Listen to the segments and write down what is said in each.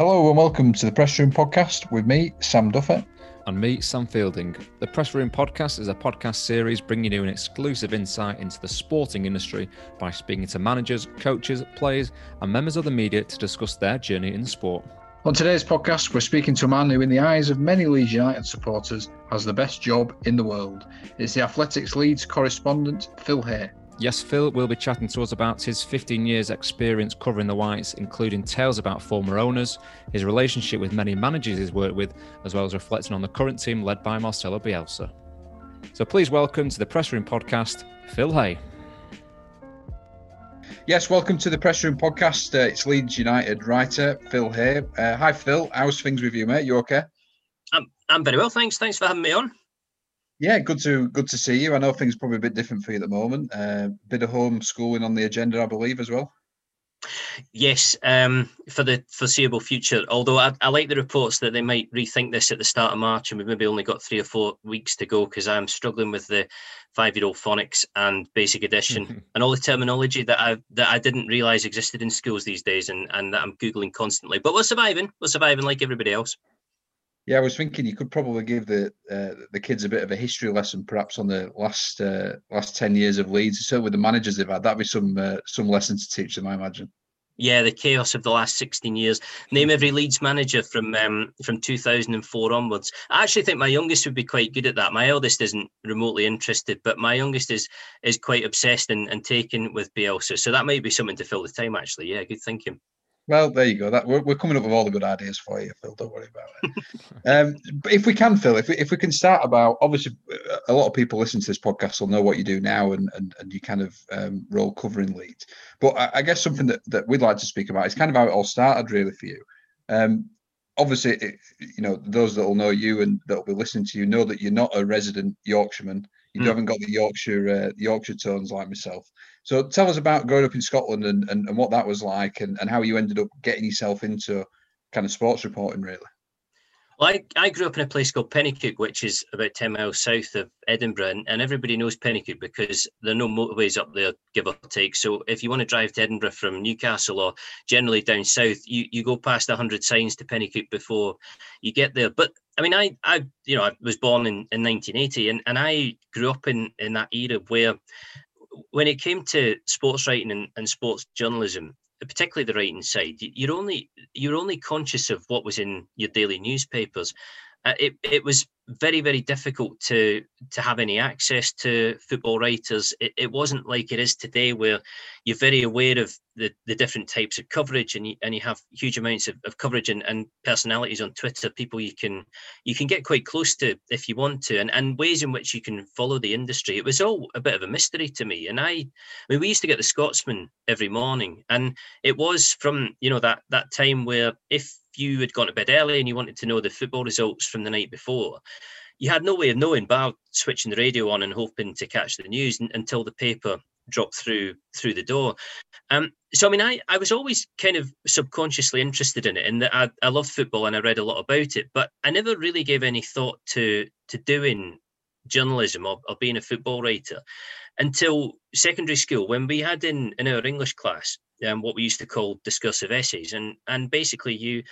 Hello and welcome to the Press Room Podcast with me, Sam Duffett. And me, Sam Fielding. The Press Room Podcast is a podcast series bringing you an exclusive insight into the sporting industry by speaking to managers, coaches, players, and members of the media to discuss their journey in sport. On today's podcast, we're speaking to a man who, in the eyes of many Leeds United supporters, has the best job in the world. It's the Athletic's Leeds correspondent, Phil Hay. Yes, Phil will be chatting to us about his 15 years' experience covering the Whites, including tales about former owners, his relationship with many managers he's worked with, as well as reflecting on the current team led by Marcelo Bielsa. So please welcome to the Press Room Podcast, Phil Hay. Yes, welcome to the Press Room Podcast. Uh, it's Leeds United writer Phil Hay. Uh, hi, Phil. How's things with you, mate? You okay? I'm, I'm very well, thanks. Thanks for having me on. Yeah, good to good to see you. I know things are probably a bit different for you at the moment. A uh, bit of homeschooling on the agenda, I believe, as well. Yes, um, for the foreseeable future. Although I, I, like the reports that they might rethink this at the start of March, and we've maybe only got three or four weeks to go because I'm struggling with the five-year-old phonics and basic addition and all the terminology that I that I didn't realise existed in schools these days, and and that I'm googling constantly. But we're surviving. We're surviving like everybody else. Yeah, I was thinking you could probably give the uh, the kids a bit of a history lesson, perhaps on the last uh, last ten years of Leeds. Certainly, with the managers they've had, that'd be some uh, some lesson to teach them, I imagine. Yeah, the chaos of the last 16 years. Name every Leeds manager from um, from 2004 onwards. I actually think my youngest would be quite good at that. My eldest isn't remotely interested, but my youngest is is quite obsessed and, and taken with Bielsa. So that might be something to fill the time. Actually, yeah, good thinking. Well, there you go. That we're, we're coming up with all the good ideas for you, Phil. Don't worry about it. um, but if we can, Phil, if we, if we can start about obviously a lot of people listen to this podcast will know what you do now and and, and you kind of um, role covering Leeds. But I, I, guess something that, that we'd like to speak about is kind of how it all started, really, for you. Um, obviously, it, you know those that will know you and that will be listening to you know that you're not a resident Yorkshireman. You mm. haven't got the Yorkshire uh, Yorkshire tones like myself. So tell us about growing up in Scotland and, and, and what that was like and, and how you ended up getting yourself into kind of sports reporting, really. Well, I, I grew up in a place called Penicuik, which is about 10 miles south of Edinburgh. And, and everybody knows Penicuik because there are no motorways up there, give or take. So if you want to drive to Edinburgh from Newcastle or generally down south, you, you go past 100 signs to Penicuik before you get there. But I mean, I, I, you know, I was born in, in 1980, and, and I grew up in in that era where when it came to sports writing and, and sports journalism, particularly the writing side, you're only you're only conscious of what was in your daily newspapers. Uh, it it was very very difficult to to have any access to football writers it, it wasn't like it is today where you're very aware of the, the different types of coverage and you, and you have huge amounts of, of coverage and, and personalities on twitter people you can you can get quite close to if you want to and, and ways in which you can follow the industry. It was all a bit of a mystery to me and i i mean we used to get the scotsman every morning and it was from you know that that time where if you had gone to bed early and you wanted to know the football results from the night before, you had no way of knowing by switching the radio on and hoping to catch the news until the paper dropped through through the door. Um, so I mean, I, I was always kind of subconsciously interested in it, and I, I loved football and I read a lot about it, but I never really gave any thought to to doing journalism or, or being a football writer until secondary school when we had in in our English class um, what we used to call discursive essays, and and basically you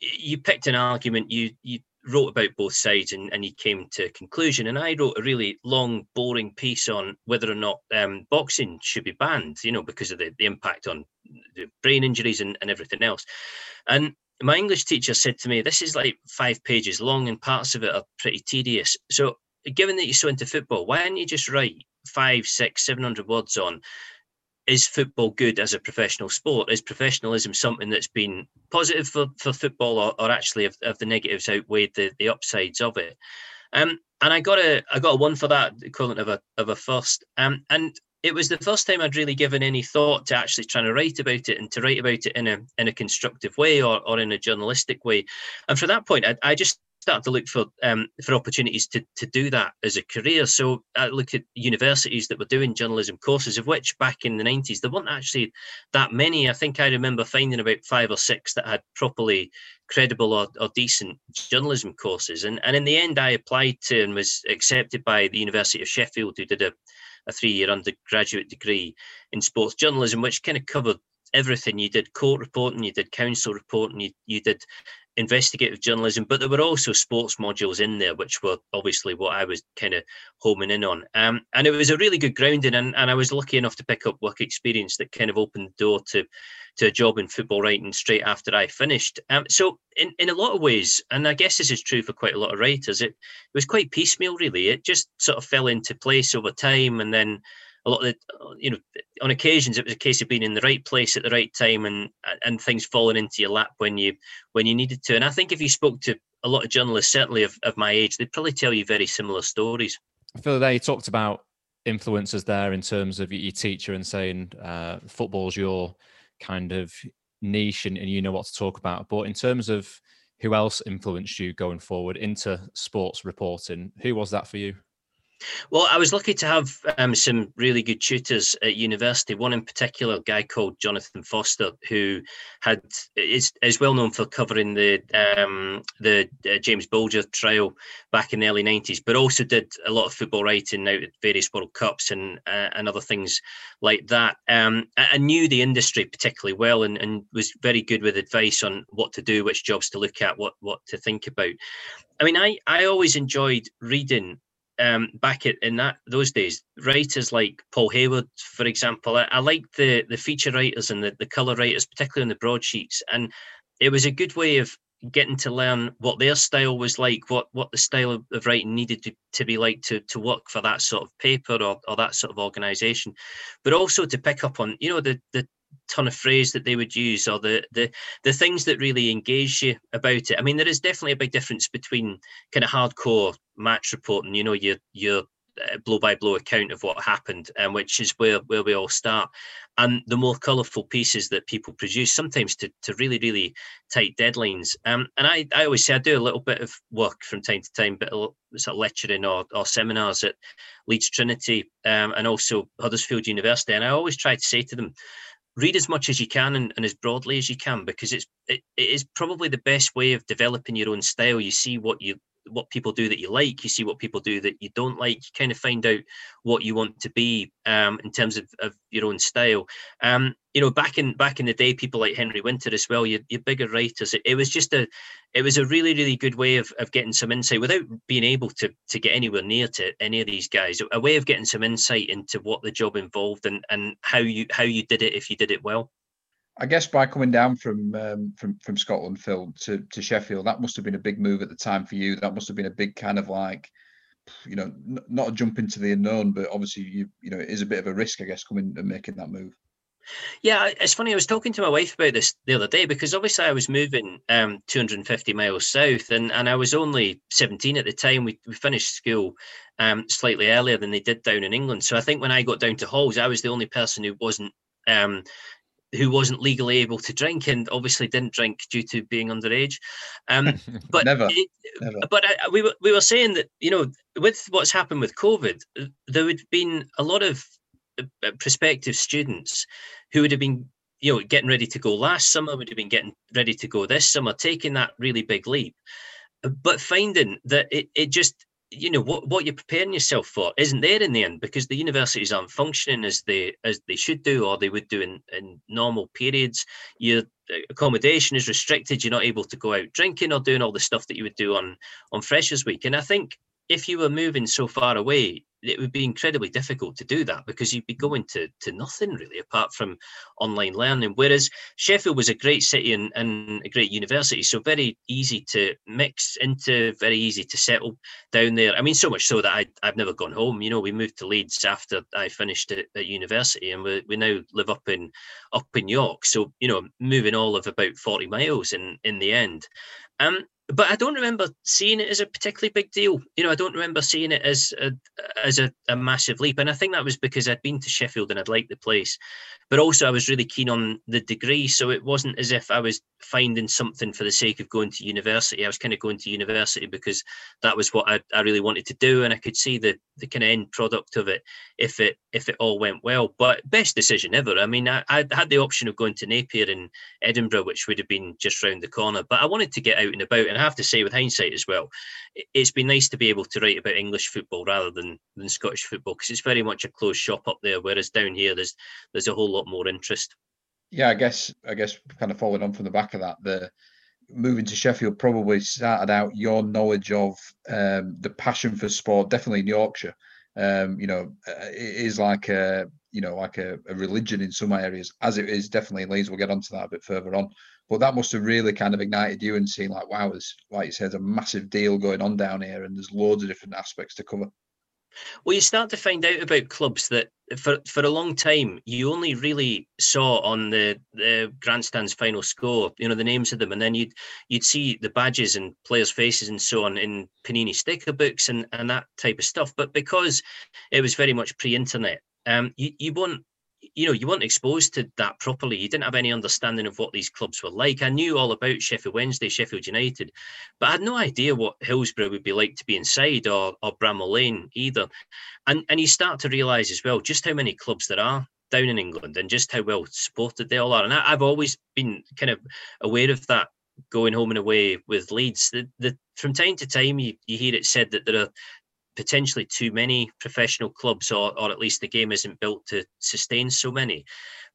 you picked an argument, you you wrote about both sides, and, and you came to a conclusion. And I wrote a really long, boring piece on whether or not um, boxing should be banned, you know, because of the, the impact on the brain injuries and, and everything else. And my English teacher said to me, "This is like five pages long, and parts of it are pretty tedious. So, given that you're so into football, why don't you just write five, six, seven hundred words on is football good as a professional sport? Is professionalism something that's been positive for, for football, or, or actually have, have the negatives outweighed the, the upsides of it? Um, and I got a I got a one for that equivalent of a of a first. Um, and it was the first time I'd really given any thought to actually trying to write about it and to write about it in a in a constructive way or, or in a journalistic way. And from that point, I, I just started to look for um, for opportunities to to do that as a career. So I look at universities that were doing journalism courses, of which back in the nineties there weren't actually that many. I think I remember finding about five or six that had properly credible or, or decent journalism courses. And and in the end, I applied to and was accepted by the University of Sheffield, who did a a three year undergraduate degree in sports journalism, which kind of covered everything. You did court reporting, you did council reporting, you you did investigative journalism, but there were also sports modules in there, which were obviously what I was kind of homing in on. Um, and it was a really good grounding, and, and I was lucky enough to pick up work experience that kind of opened the door to to a job in football writing straight after I finished. Um, so in, in a lot of ways, and I guess this is true for quite a lot of writers, it, it was quite piecemeal really. It just sort of fell into place over time and then a lot of the, you know, on occasions it was a case of being in the right place at the right time and and things falling into your lap when you when you needed to. And I think if you spoke to a lot of journalists, certainly of, of my age, they'd probably tell you very similar stories. Phil, there you talked about influences there in terms of your teacher and saying uh, football's your kind of niche and, and you know what to talk about. But in terms of who else influenced you going forward into sports reporting, who was that for you? Well, I was lucky to have um, some really good tutors at university. One in particular, a guy called Jonathan Foster, who had is, is well known for covering the um, the uh, James Bulger trial back in the early nineties, but also did a lot of football writing out at various World Cups and uh, and other things like that. Um, I knew the industry particularly well, and, and was very good with advice on what to do, which jobs to look at, what what to think about. I mean, I I always enjoyed reading um, back at, in that those days, writers like Paul Hayward, for example, I, I liked the the feature writers and the, the color writers, particularly on the broadsheets, and it was a good way of getting to learn what their style was like, what what the style of, of writing needed to, to be like to to work for that sort of paper or, or that sort of organization, but also to pick up on you know the the ton of phrase that they would use or the the the things that really engage you about it. I mean, there is definitely a big difference between kind of hardcore match reporting, you know, your your blow by blow account of what happened, and um, which is where where we all start, and the more colourful pieces that people produce, sometimes to to really really tight deadlines. Um, and I I always say I do a little bit of work from time to time, but sort of lecturing or or seminars at Leeds Trinity um, and also Huddersfield University, and I always try to say to them read as much as you can and, and, as broadly as you can because it's it, it is probably the best way of developing your own style. You see what you what people do that you like you see what people do that you don't like you kind of find out what you want to be um, in terms of, of your own style. Um, you know back in back in the day people like henry winter as well your, your bigger writers. It, it was just a it was a really really good way of, of getting some insight without being able to to get anywhere near to any of these guys. A way of getting some insight into what the job involved and and how you how you did it if you did it well I guess by coming down from um, from from Scotland, Phil, to to Sheffield, that must have been a big move at the time for you. That must have been a big kind of like, you know, n- not a jump into the unknown, but obviously you you know it is a bit of a risk, I guess, coming and making that move. Yeah, it's funny. I was talking to my wife about this the other day because obviously I was moving um, 250 miles south, and, and I was only 17 at the time. We, we finished school um, slightly earlier than they did down in England. So I think when I got down to Halls, I was the only person who wasn't um, who wasn't legally able to drink and obviously didn't drink due to being underage. Um, but never, it, never. But I, we were we were saying that you know with what's happened with COVID, there would have been a lot of uh, uh, prospective students who would have been you know getting ready to go last summer would have been getting ready to go this summer taking that really big leap but finding that it, it just you know what what you're preparing yourself for isn't there in the end because the universities aren't functioning as they as they should do or they would do in, in normal periods. Your uh, accommodation is restricted. You're not able to go out drinking or doing all the stuff that you would do on on freshers week. And i think if you were moving so far away it would be incredibly difficult to do that because you'd be going to to nothing really apart from online learning. Whereas Sheffield was a great city and, and a great university, so very easy to mix into, very easy to settle down there. I mean, so much so that I I've never gone home. You know, we moved to Leeds after I finished at, at university, and we, we now live up in up in York. So you know, moving all of about forty miles in in the end. Um, but I don't remember seeing it as a particularly big deal. You know, I don't remember seeing it as a as a, a, massive leap, and I think that was because I'd been to Sheffield and I'd liked the place, but also I was really keen on the degree. So it wasn't as if I was finding something for the sake of going to university. I was kind of going to university because that was what I, I really wanted to do, and I could see the the kind of end product of it if it if it all went well. But best decision ever. I mean, I, I had the option of going to Napier in Edinburgh, which would have been just round the corner, but I wanted to get out and about, and I have to say, with hindsight as well, it's been nice to be able to write about English football rather than than Scottish football because it's very much a closed shop up there. Whereas down here, there's there's a whole lot more interest. Yeah, I guess I guess kind of following on from the back of that, the moving to Sheffield probably started out your knowledge of um, the passion for sport, definitely in Yorkshire. Um, you know, uh, it is like a you know like a, a, religion in some areas, as it is definitely in Leeds. We'll get onto that a bit further on. But that must have really kind of ignited you and seen like, wow, there's like you said, a massive deal going on down here, and there's loads of different aspects to cover. Well, you start to find out about clubs that for for a long time you only really saw on the the grandstand's final score, you know, the names of them, and then you'd you'd see the badges and players' faces and so on in Panini sticker books and and that type of stuff. But because it was very much pre-internet, um, you you won't you know, you weren't exposed to that properly. You didn't have any understanding of what these clubs were like. I knew all about Sheffield Wednesday, Sheffield United, but I had no idea what Hillsborough would be like to be inside or, or Bramall Lane either. And and you start to realise as well just how many clubs there are down in England and just how well supported they all are. And I, have always been kind of aware of that going home and away with Leeds. The, the, from time to time, you, you hear it said that there are potentially too many professional clubs, or, or at least the game isn't built to sustain so many.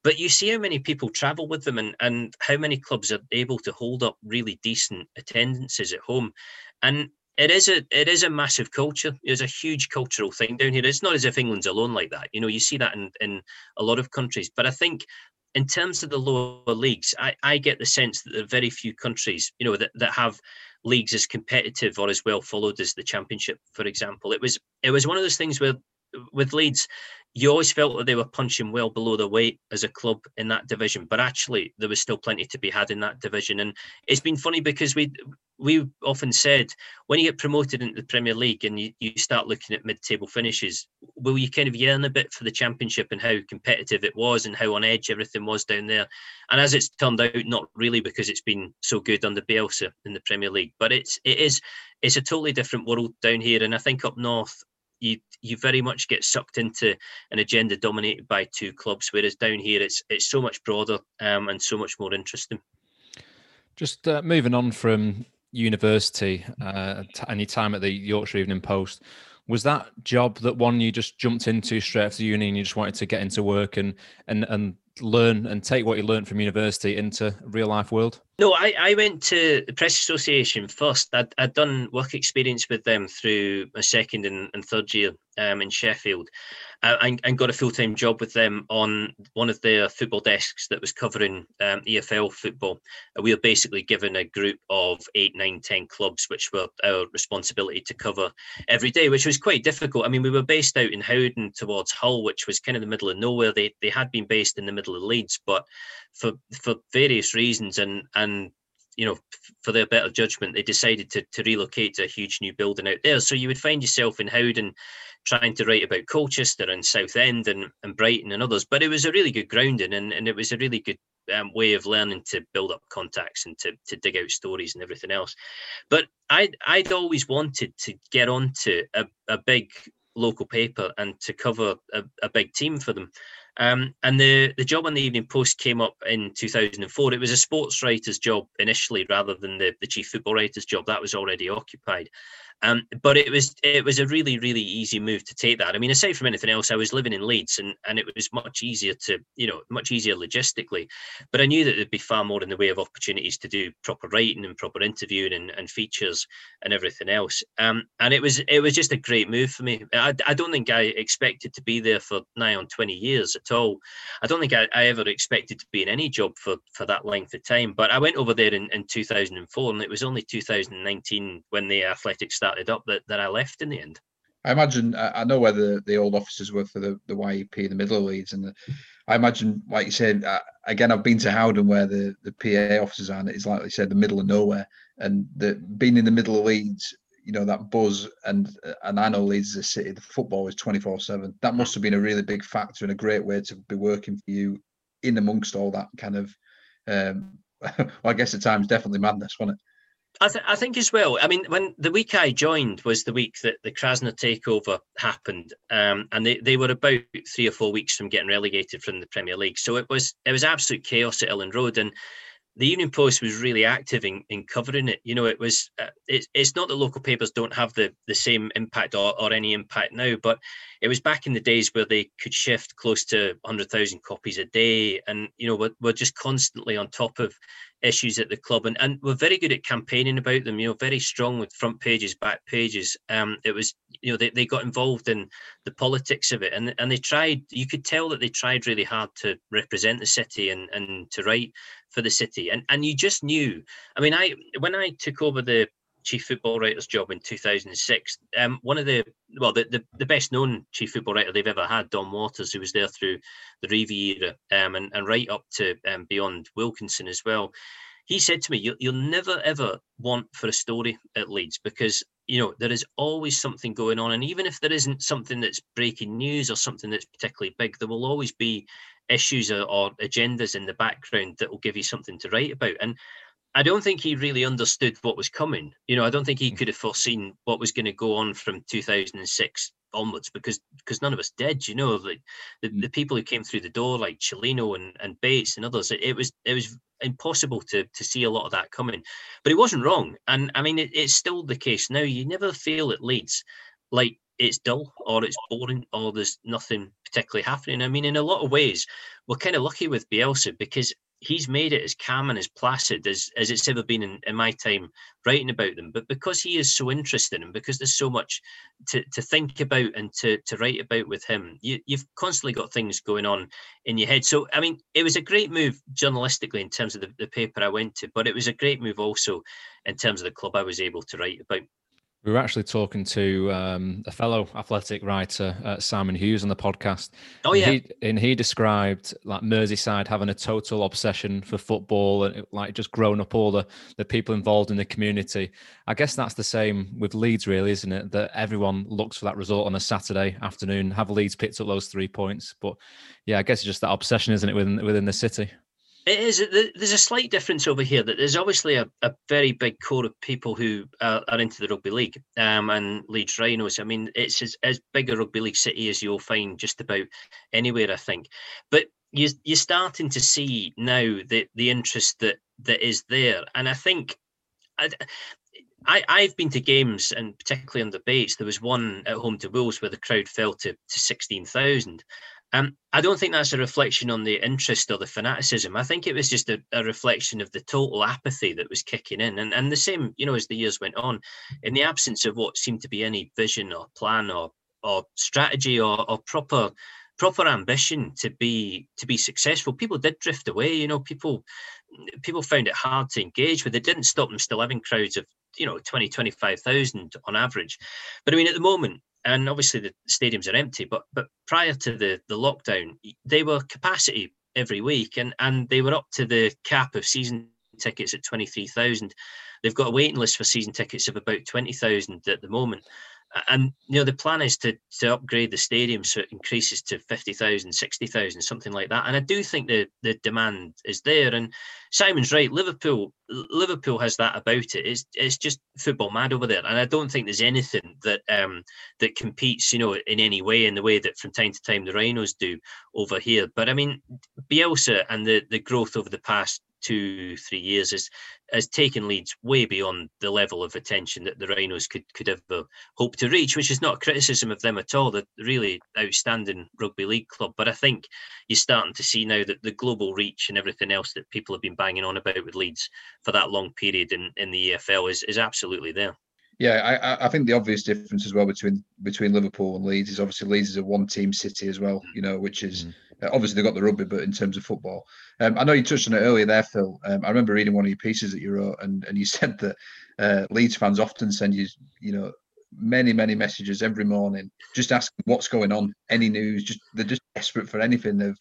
But you see how many people travel with them and, and how many clubs are able to hold up really decent attendances at home. And it is a it is a massive culture. It's a huge cultural thing down here. It's not as if England's alone like that. You know, you see that in, in a lot of countries. But I think in terms of the lower leagues, I, I get the sense that there are very few countries, you know, that, that have leagues as competitive or as well followed as the championship, for example. It was it was one of those things where with Leeds, you always felt that they were punching well below their weight as a club in that division, but actually there was still plenty to be had in that division. And it's been funny because we we often said when you get promoted into the Premier League and you, you start looking at mid-table finishes, will you kind of yearn a bit for the championship and how competitive it was and how on edge everything was down there? And as it's turned out, not really because it's been so good under Bielsa in the Premier League, but it's it is it's a totally different world down here. And I think up north you you very much get sucked into an agenda dominated by two clubs, whereas down here it's it's so much broader um, and so much more interesting. Just uh, moving on from university uh, any time at the Yorkshire Evening Post. Was that job that one you just jumped into straight after uni and you just wanted to get into work and and and learn and take what you learned from university into real life world? No, I, I went to the Press Association first. I'd, I'd done work experience with them through my second and, and third year um, in Sheffield uh, and, and, got a full time job with them on one of their football desks that was covering um, EFL football. Uh, we were basically given a group of eight, nine, ten clubs, which were our responsibility to cover every day, which was quite difficult. I mean, we were based out in Howden towards Hull, which was kind of the middle of nowhere. They, they had been based in the middle of Leeds, but for for various reasons and and you know, for their better judgment, they decided to, to relocate to a huge new building out there. So you would find yourself in Howden trying to write about Colchester and Southend and, and Brighton and others. But it was a really good grounding and, and it was a really good um, way of learning to build up contacts and to, to dig out stories and everything else. But I'd, I'd always wanted to get onto a, a big local paper and to cover a, a big team for them. Um, and the, the job on the Evening Post came up in 2004. It was a sports writer's job initially rather than the, the chief football writer's job. That was already occupied. Um, but it was it was a really really easy move to take that. I mean, aside from anything else, I was living in Leeds, and and it was much easier to you know much easier logistically. But I knew that there'd be far more in the way of opportunities to do proper writing and proper interviewing and, and features and everything else. Um, and it was it was just a great move for me. I, I don't think I expected to be there for nigh on twenty years at all. I don't think I, I ever expected to be in any job for for that length of time. But I went over there in, in 2004, and it was only 2019 when the athletics started up that, that I left in the end. I imagine I know where the, the old offices were for the, the YEP in the middle of Leeds, and the, I imagine, like you said, uh, again, I've been to Howden where the, the PA offices are, and it's like you said, the middle of nowhere, and the being in the middle of Leeds, you know that buzz, and and I know Leeds is a city, the football is twenty four seven. That must have been a really big factor and a great way to be working for you in amongst all that kind of. Um, well, I guess at times definitely madness, wasn't it? I, th- I think as well. I mean, when the week I joined was the week that the Krasner takeover happened, um, and they, they were about three or four weeks from getting relegated from the Premier League. So it was it was absolute chaos at Elland Road, and the Evening Post was really active in, in covering it. You know, it was uh, it, it's not that local papers don't have the the same impact or, or any impact now, but it was back in the days where they could shift close to 100,000 copies a day, and you know, we're, we're just constantly on top of issues at the club and, and we're very good at campaigning about them you know very strong with front pages back pages. Um it was you know they, they got involved in the politics of it and and they tried you could tell that they tried really hard to represent the city and and to write for the city and and you just knew. I mean i when i took over the chief football writer's job in 2006. Um, one of the well, the, the, the, best known chief football writer they've ever had, Don Warters, who was there through the Revie era um, and, and right up to um, beyond Wilkinson as well. He said to me, you'll, you'll never ever want for a story at Leeds because you know there is always something going on, and even if there isn't something that's breaking news or something that's particularly big, there will always be issues or, or agendas in the background that will give you something to write about. And I don't think he really understood what was coming. You know, I don't think he mm. could have foreseen what was going to go on from 2006 onwards because because none of us did. You know, like the, mm. the people who came through the door, like Cellino and, and Bates and others, it, it, was it was impossible to to see a lot of that coming. But it wasn't wrong, and I mean, it, it's still the case now. You never feel it Leeds like it's dull or it's boring or there's nothing particularly happening. I mean, in a lot of ways, we're kind of lucky with Bielsa because he's made it as calm and as placid as, as it's ever been in, in my time writing about them. But because he is so interested and because there's so much to, to think about and to, to write about with him, you, you've constantly got things going on in your head. So, I mean, it was a great move journalistically in terms of the, the paper I went to, but it was a great move also in terms of the club I was able to write about. We were actually talking to um, a fellow athletic writer, uh, Simon Hughes, on the podcast. Oh yeah, and he, and he, described like Merseyside having a total obsession for football and like just growing up all the the people involved in the community. I guess that's the same with Leeds, really, isn't it? That everyone looks for that result on a Saturday afternoon. Have Leeds picked up those three points? But yeah, I guess it's just that obsession, isn't it, within within the city? It is. There's a slight difference over here. That there's obviously a, a very big core of people who are, are into the rugby league um, and Leeds Rhinos. I mean, it's as, as big a rugby league city as you'll find just about anywhere, I think. But you, you're starting to see now the the interest that that is there, and I think. I, I, I've been to games, and particularly on the Bates, there was one at home to Wolves where the crowd fell to, to 16,000. Um, I don't think that's a reflection on the interest or the fanaticism. I think it was just a, a, reflection of the total apathy that was kicking in. And, and the same, you know, as the years went on, in the absence of what seemed to be any vision or plan or or strategy or, or proper proper ambition to be to be successful, people did drift away. You know, people people found it hard to engage with. It didn't stop them still having crowds of, you know, 20, 25,000 on average. But I mean, at the moment, and obviously the stadiums are empty. But but prior to the the lockdown, they were capacity every week, and and they were up to the cap of season tickets at twenty three thousand. They've got a waiting list for season tickets of about twenty thousand at the moment and you know the plan is to to upgrade the stadium so it increases to 50,000 60,000 something like that. And I do think the the demand is there. And Simon's right Liverpool Liverpool has that about it. It's it's just football mad over there. And I don't think there's anything that um that competes you know in any way in the way that from time to time the Rhinos do over here. But I mean Bielsa and the the growth over the past two, three years has has taken Leeds way beyond the level of attention that the Rhinos could could ever hope to reach, which is not a criticism of them at all. They're really outstanding rugby league club. But I think you're starting to see now that the global reach and everything else that people have been banging on about with Leeds for that long period in, in the EFL is, is absolutely there. Yeah, I, I think the obvious difference as well between between Liverpool and Leeds is obviously Leeds is a one team city as well, you know, which is mm. Uh, obviously they've got the rugby, but in terms of football, um, I know you touched on it earlier there, Phil. Um, I remember reading one of your pieces that you wrote, and and you said that uh, Leeds fans often send you, you know, many many messages every morning, just asking what's going on, any news. Just they're just desperate for anything. Of,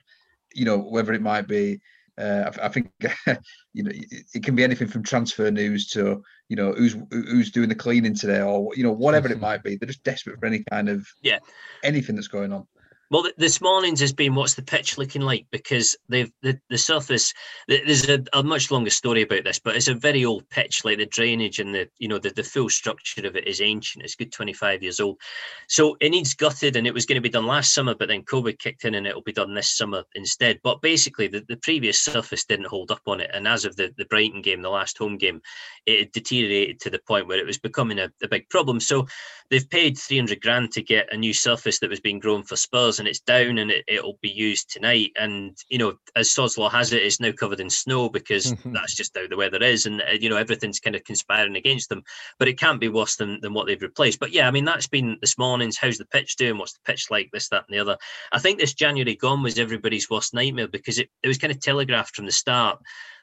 you know, whether it might be. Uh, I, I, think you know it, it, can be anything from transfer news to you know who's who's doing the cleaning today or you know whatever it might be. They're just desperate for any kind of yeah anything that's going on. Well, this morning's has been what's the pitch looking like because they've the, the surface. There's a, a, much longer story about this, but it's a very old pitch. Like the drainage and the you know the, the full structure of it is ancient. It's good 25 years old, so it needs gutted, and it was going to be done last summer, but then COVID kicked in, and it'll be done this summer instead. But basically, the, the previous surface didn't hold up on it, and as of the the Brighton game, the last home game, it deteriorated to the point where it was becoming a, a big problem. So they've paid 300 grand to get a new surface that was being grown for Spurs and it's down and it, will be used tonight. And, you know, as Sod's Law has it, it's now covered in snow because that's just how the weather is. And, uh, you know, everything's kind of conspiring against them. But it can't be worse than, than what they've replaced. But yeah, I mean, that's been this morning's how's the pitch doing? What's the pitch like? This, that, and the other. I think this January gone was everybody's worst nightmare because it, it was kind of telegraphed from the start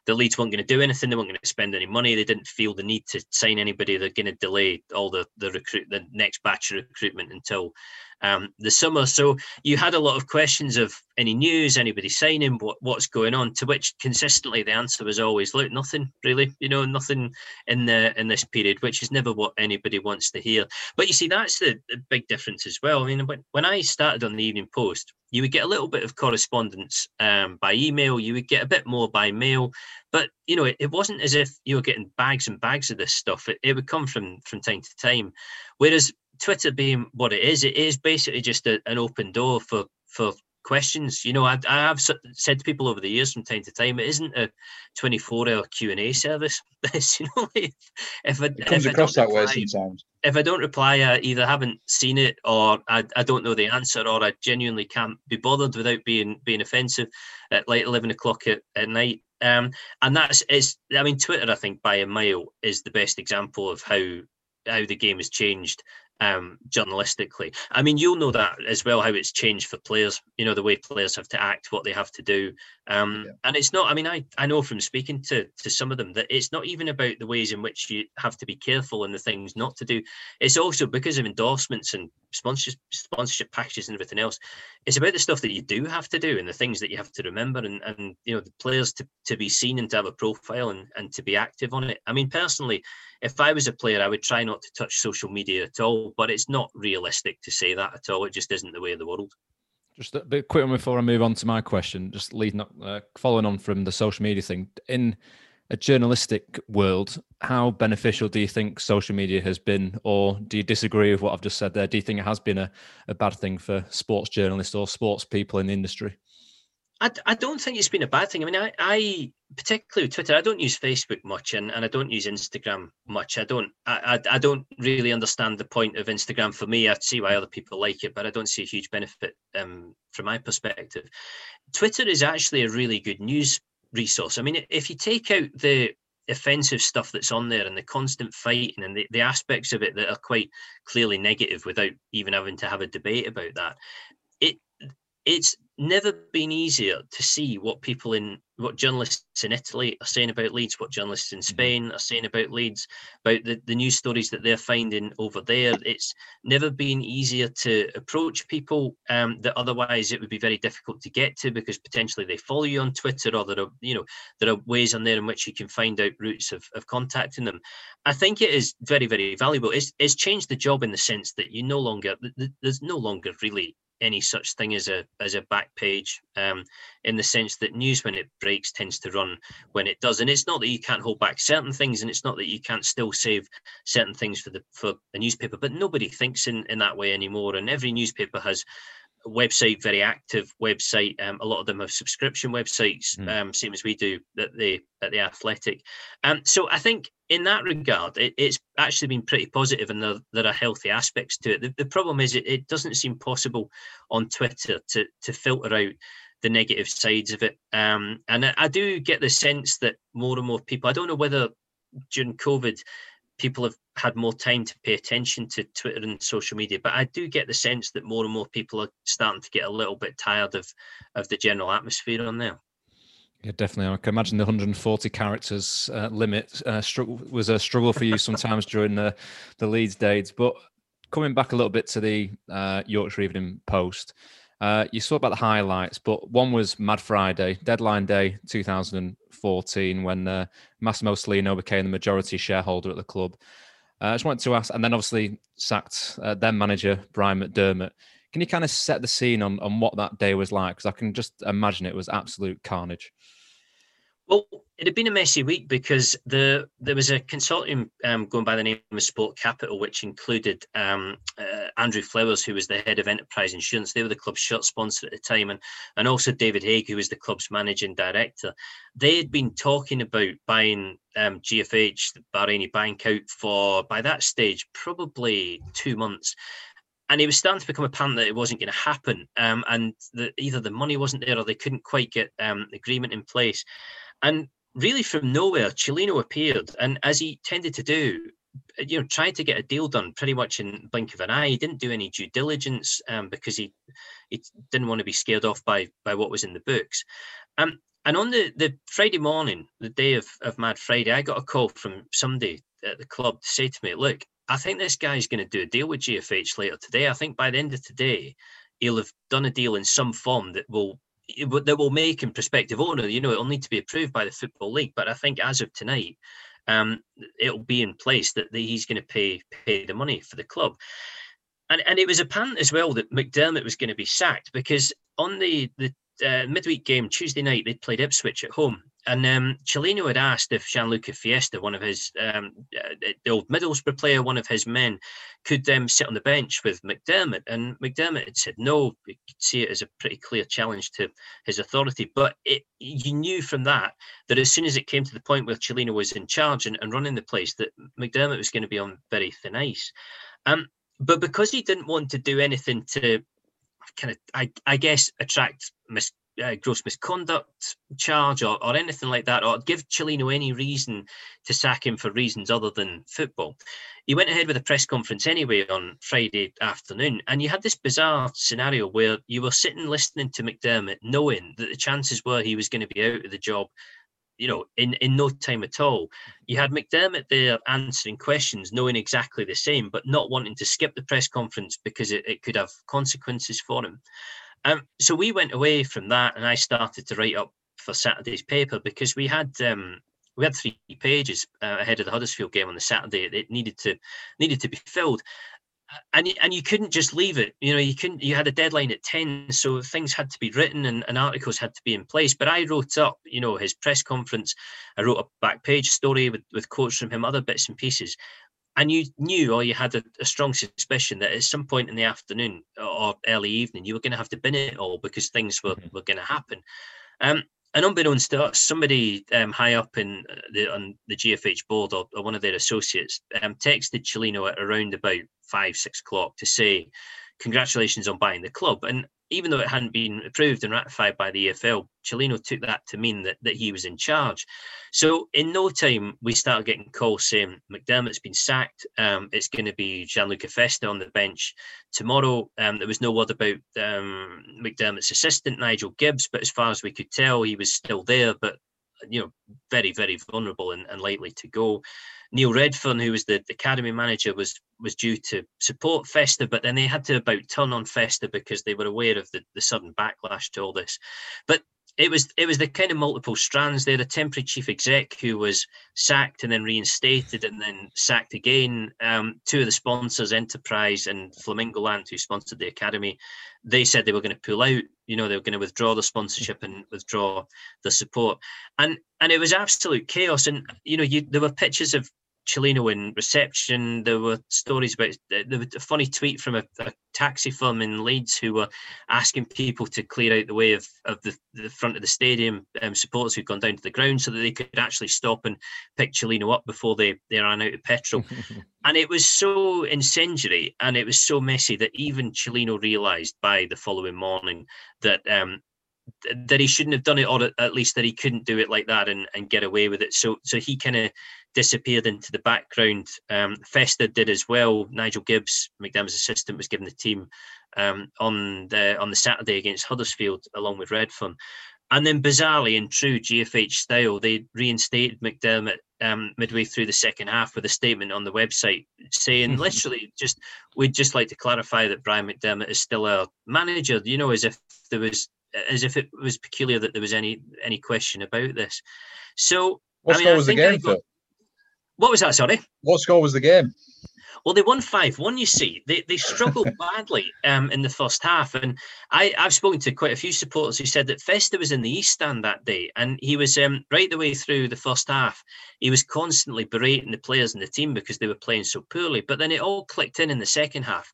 the Leeds weren't going to do anything. They weren't going to spend any money. They didn't feel the need to sign anybody. They're going to delay all the the recruit the next batch of recruitment until um, the summer. So you had a lot of questions of any news, anybody signing, what, what's going on. To which consistently the answer was always, look, nothing really. You know, nothing in the in this period, which is never what anybody wants to hear. But you see, that's the, the big difference as well. I mean, when, when I started on the Evening Post, you would get a little bit of correspondence um, by email. You would get a bit more by mail, but you know, it, it wasn't as if you were getting bags and bags of this stuff. It, it would come from from time to time. Whereas Twitter being what it is, it is basically just a, an open door for for questions. You know, I, I have said to people over the years from time to time, it isn't a 24 hour Q and A service. This, you know, if, if I, it comes if across that reply, way sometimes. If I don't reply, I either haven't seen it or I, I don't know the answer or I genuinely can't be bothered without being being offensive at like 11 o'clock at, at night. Um, and that's it's. I mean, Twitter, I think, by a mile, is the best example of how how the game has changed um, journalistically. I mean, you'll know that as well, how it's changed for players, you know, the way players have to act, what they have to do. Um, yeah. And it's not, I mean, I, I know from speaking to, to some of them that it's not even about the ways in which you have to be careful and the things not to do. It's also because of endorsements and sponsorship, sponsorship packages and everything else. It's about the stuff that you do have to do and the things that you have to remember and, and you know, the players to, to be seen and to have a profile and, and to be active on it. I mean, personally, if I was a player, I would try not to touch social media at all, but it's not realistic to say that at all. It just isn't the way of the world. Just a bit quick before I move on to my question, just leading up, uh, following on from the social media thing. In a journalistic world, how beneficial do you think social media has been, or do you disagree with what I've just said there? Do you think it has been a, a bad thing for sports journalists or sports people in the industry? I, I don't think it's been a bad thing. I mean, I, I particularly with Twitter, I don't use Facebook much and, and I don't use Instagram much. I don't I, I, I don't really understand the point of Instagram for me. I see why other people like it, but I don't see a huge benefit um, from my perspective. Twitter is actually a really good news resource. I mean, if you take out the offensive stuff that's on there and the constant fighting and the, the aspects of it that are quite clearly negative without even having to have a debate about that, it it's never been easier to see what people in what journalists in Italy are saying about Leeds, what journalists in mm-hmm. Spain are saying about Leeds, about the, the news stories that they're finding over there. It's never been easier to approach people um, that otherwise it would be very difficult to get to because potentially they follow you on Twitter or there are, you know, there are ways on there in which you can find out routes of, of contacting them. I think it is very, very valuable. It's, it's changed the job in the sense that you no longer, there's no longer really any such thing as a as a back page um, in the sense that news when it breaks tends to run when it does. And it's not that you can't hold back certain things and it's not that you can't still save certain things for the for a newspaper but nobody thinks in in that way anymore. And every newspaper has website, very active website. Um, a lot of them have subscription websites, mm. um, same as we do at the at the Athletic. Um, so I think in that regard, it, it's actually been pretty positive, and there, there are healthy aspects to it. The, the problem is, it, it doesn't seem possible on Twitter to to filter out the negative sides of it. Um, and I, I do get the sense that more and more people. I don't know whether during COVID people have had more time to pay attention to Twitter and social media. But I do get the sense that more and more people are starting to get a little bit tired of of the general atmosphere on there. Yeah, definitely. I can imagine the 140 characters uh, limit uh, struggle, was a struggle for you sometimes during the the Leeds days. But coming back a little bit to the uh, Yorkshire Evening Post, uh, you saw about the highlights, but one was Mad Friday, deadline day 2014, when uh, Massimo Cellino became the majority shareholder at the club. Uh, I just wanted to ask, and then obviously sacked uh, then manager Brian McDermott. can you kind of set the scene on, on what that day was like? Because I can just imagine it was absolute carnage. Well, it had been a messy week because the there was a consortium um, going by the name of Sport Capital, which included um, uh, Andrew Flowers, who was the head of enterprise insurance. They were the club's shirt sponsor at the time, and and also David Haigh, who was the club's managing director. They had been talking about buying um, GFH, the Bahraini bank, out for by that stage probably two months and it was starting to become apparent that it wasn't going to happen. Um, and the, either the money wasn't there or they couldn't quite get um, agreement in place. And really, from nowhere, Cellino appeared, and as he tended to do, you know, tried to get a deal done pretty much in blink of an eye. He didn't do any due diligence um, because he he didn't want to be scared off by by what was in the books. Um, and on the, the Friday morning, the day of, of Mad Friday, I got a call from somebody at the club to say to me, look, I think this guy's going to do a deal with GFH later today. I think by the end of today, he'll have done a deal in some form that will that will make him prospective owner. You know, it'll need to be approved by the Football League. But I think as of tonight, um, it'll be in place that he's going to pay pay the money for the club. And and it was apparent as well that McDermott was going to be sacked because on the the uh, midweek game Tuesday night they played Ipswich at home and um, Cellino had asked if Gianluca Festa, one of his, um, uh, the old Middlesbrough player, one of his men, could um, sit on the bench with McDermott. And McDermott had said no. You could see it as a pretty clear challenge to his authority. But it, you knew from that that as soon as it came to the point where Cellino was in charge and, and running the place, that McDermott was going to be on very thin ice. Um, but because he didn't want to do anything to kind of, I, I guess, attract mis- uh, gross misconduct charge or, or anything like that, or give Cellino any reason to sack him for reasons other than football. He went ahead with a press conference anyway on Friday afternoon, and you had this bizarre scenario where you were sitting listening to McDermott, knowing that the chances were he was going to be out of the job. You know, in, in no time at all. You had McDermott there answering questions, knowing exactly the same, but not wanting to skip the press conference because it, it could have consequences for him. Um, so we went away from that, and I started to write up for Saturday's paper because we had um, we had three pages uh, ahead of the Huddersfield game on the Saturday. It needed to needed to be filled, and and you couldn't just leave it. You know, you couldn't. You had a deadline at ten, so things had to be written and, and articles had to be in place. But I wrote up, you know, his press conference. I wrote a back page story with with quotes from him, other bits and pieces and you knew or you had a, a, strong suspicion that at some point in the afternoon or early evening you were going to have to bin it all because things were, mm-hmm. were going to happen um, and unbeknownst to us, somebody um, high up in the on the GFH board or, or one of their associates um, texted Cellino at around about five six o'clock to say congratulations on buying the club and even though it hadn't been approved and ratified by the EFL, Cellino took that to mean that, that he was in charge. So in no time, we started getting calls saying McDermott's been sacked. Um, it's going to be Gianluca Festa on the bench tomorrow. Um, there was no word about um, McDermott's assistant, Nigel Gibbs, but as far as we could tell, he was still there, but you know, very, very vulnerable and, and likely to go. Neil Redfearn, who was the, the academy manager, was was due to support Festa, but then they had to about turn on Festa because they were aware of the, the sudden backlash to all this. But it was it was the kind of multiple strands there. The temporary chief exec who was sacked and then reinstated and then sacked again. Um, two of the sponsors, Enterprise and Flamingo Land, who sponsored the academy, they said they were going to pull out. You know, they were going to withdraw the sponsorship and withdraw the support. And and it was absolute chaos. And you know, you there were pictures of Cellino in reception. There were stories about there was a funny tweet from a, a, taxi firm in Leeds who were asking people to clear out the way of, of the, the front of the stadium um, supporters who'd gone down to the ground so that they could actually stop and pick Cellino up before they, they ran out of petrol. and it was so incendiary and it was so messy that even Cellino realised by the following morning that um, that he shouldn't have done it, or at least that he couldn't do it like that and, and get away with it. So so he kind of disappeared into the background. Um, Festa did as well. Nigel Gibbs, McDermott's assistant, was given the team um, on the on the Saturday against Huddersfield along with Redfearn. And then bizarrely, in true GFH style, they reinstated McDermott um, midway through the second half with a statement on the website saying, literally, just we'd just like to clarify that Brian McDermott is still our manager. You know, as if there was as if it was peculiar that there was any any question about this. So what I mean, was the game, Phil? What was that? Sorry. What score was the game? Well, they won five one. You see, they they struggled badly um, in the first half, and I I've spoken to quite a few supporters who said that Festa was in the East Stand that day, and he was um, right the way through the first half. He was constantly berating the players and the team because they were playing so poorly, but then it all clicked in in the second half.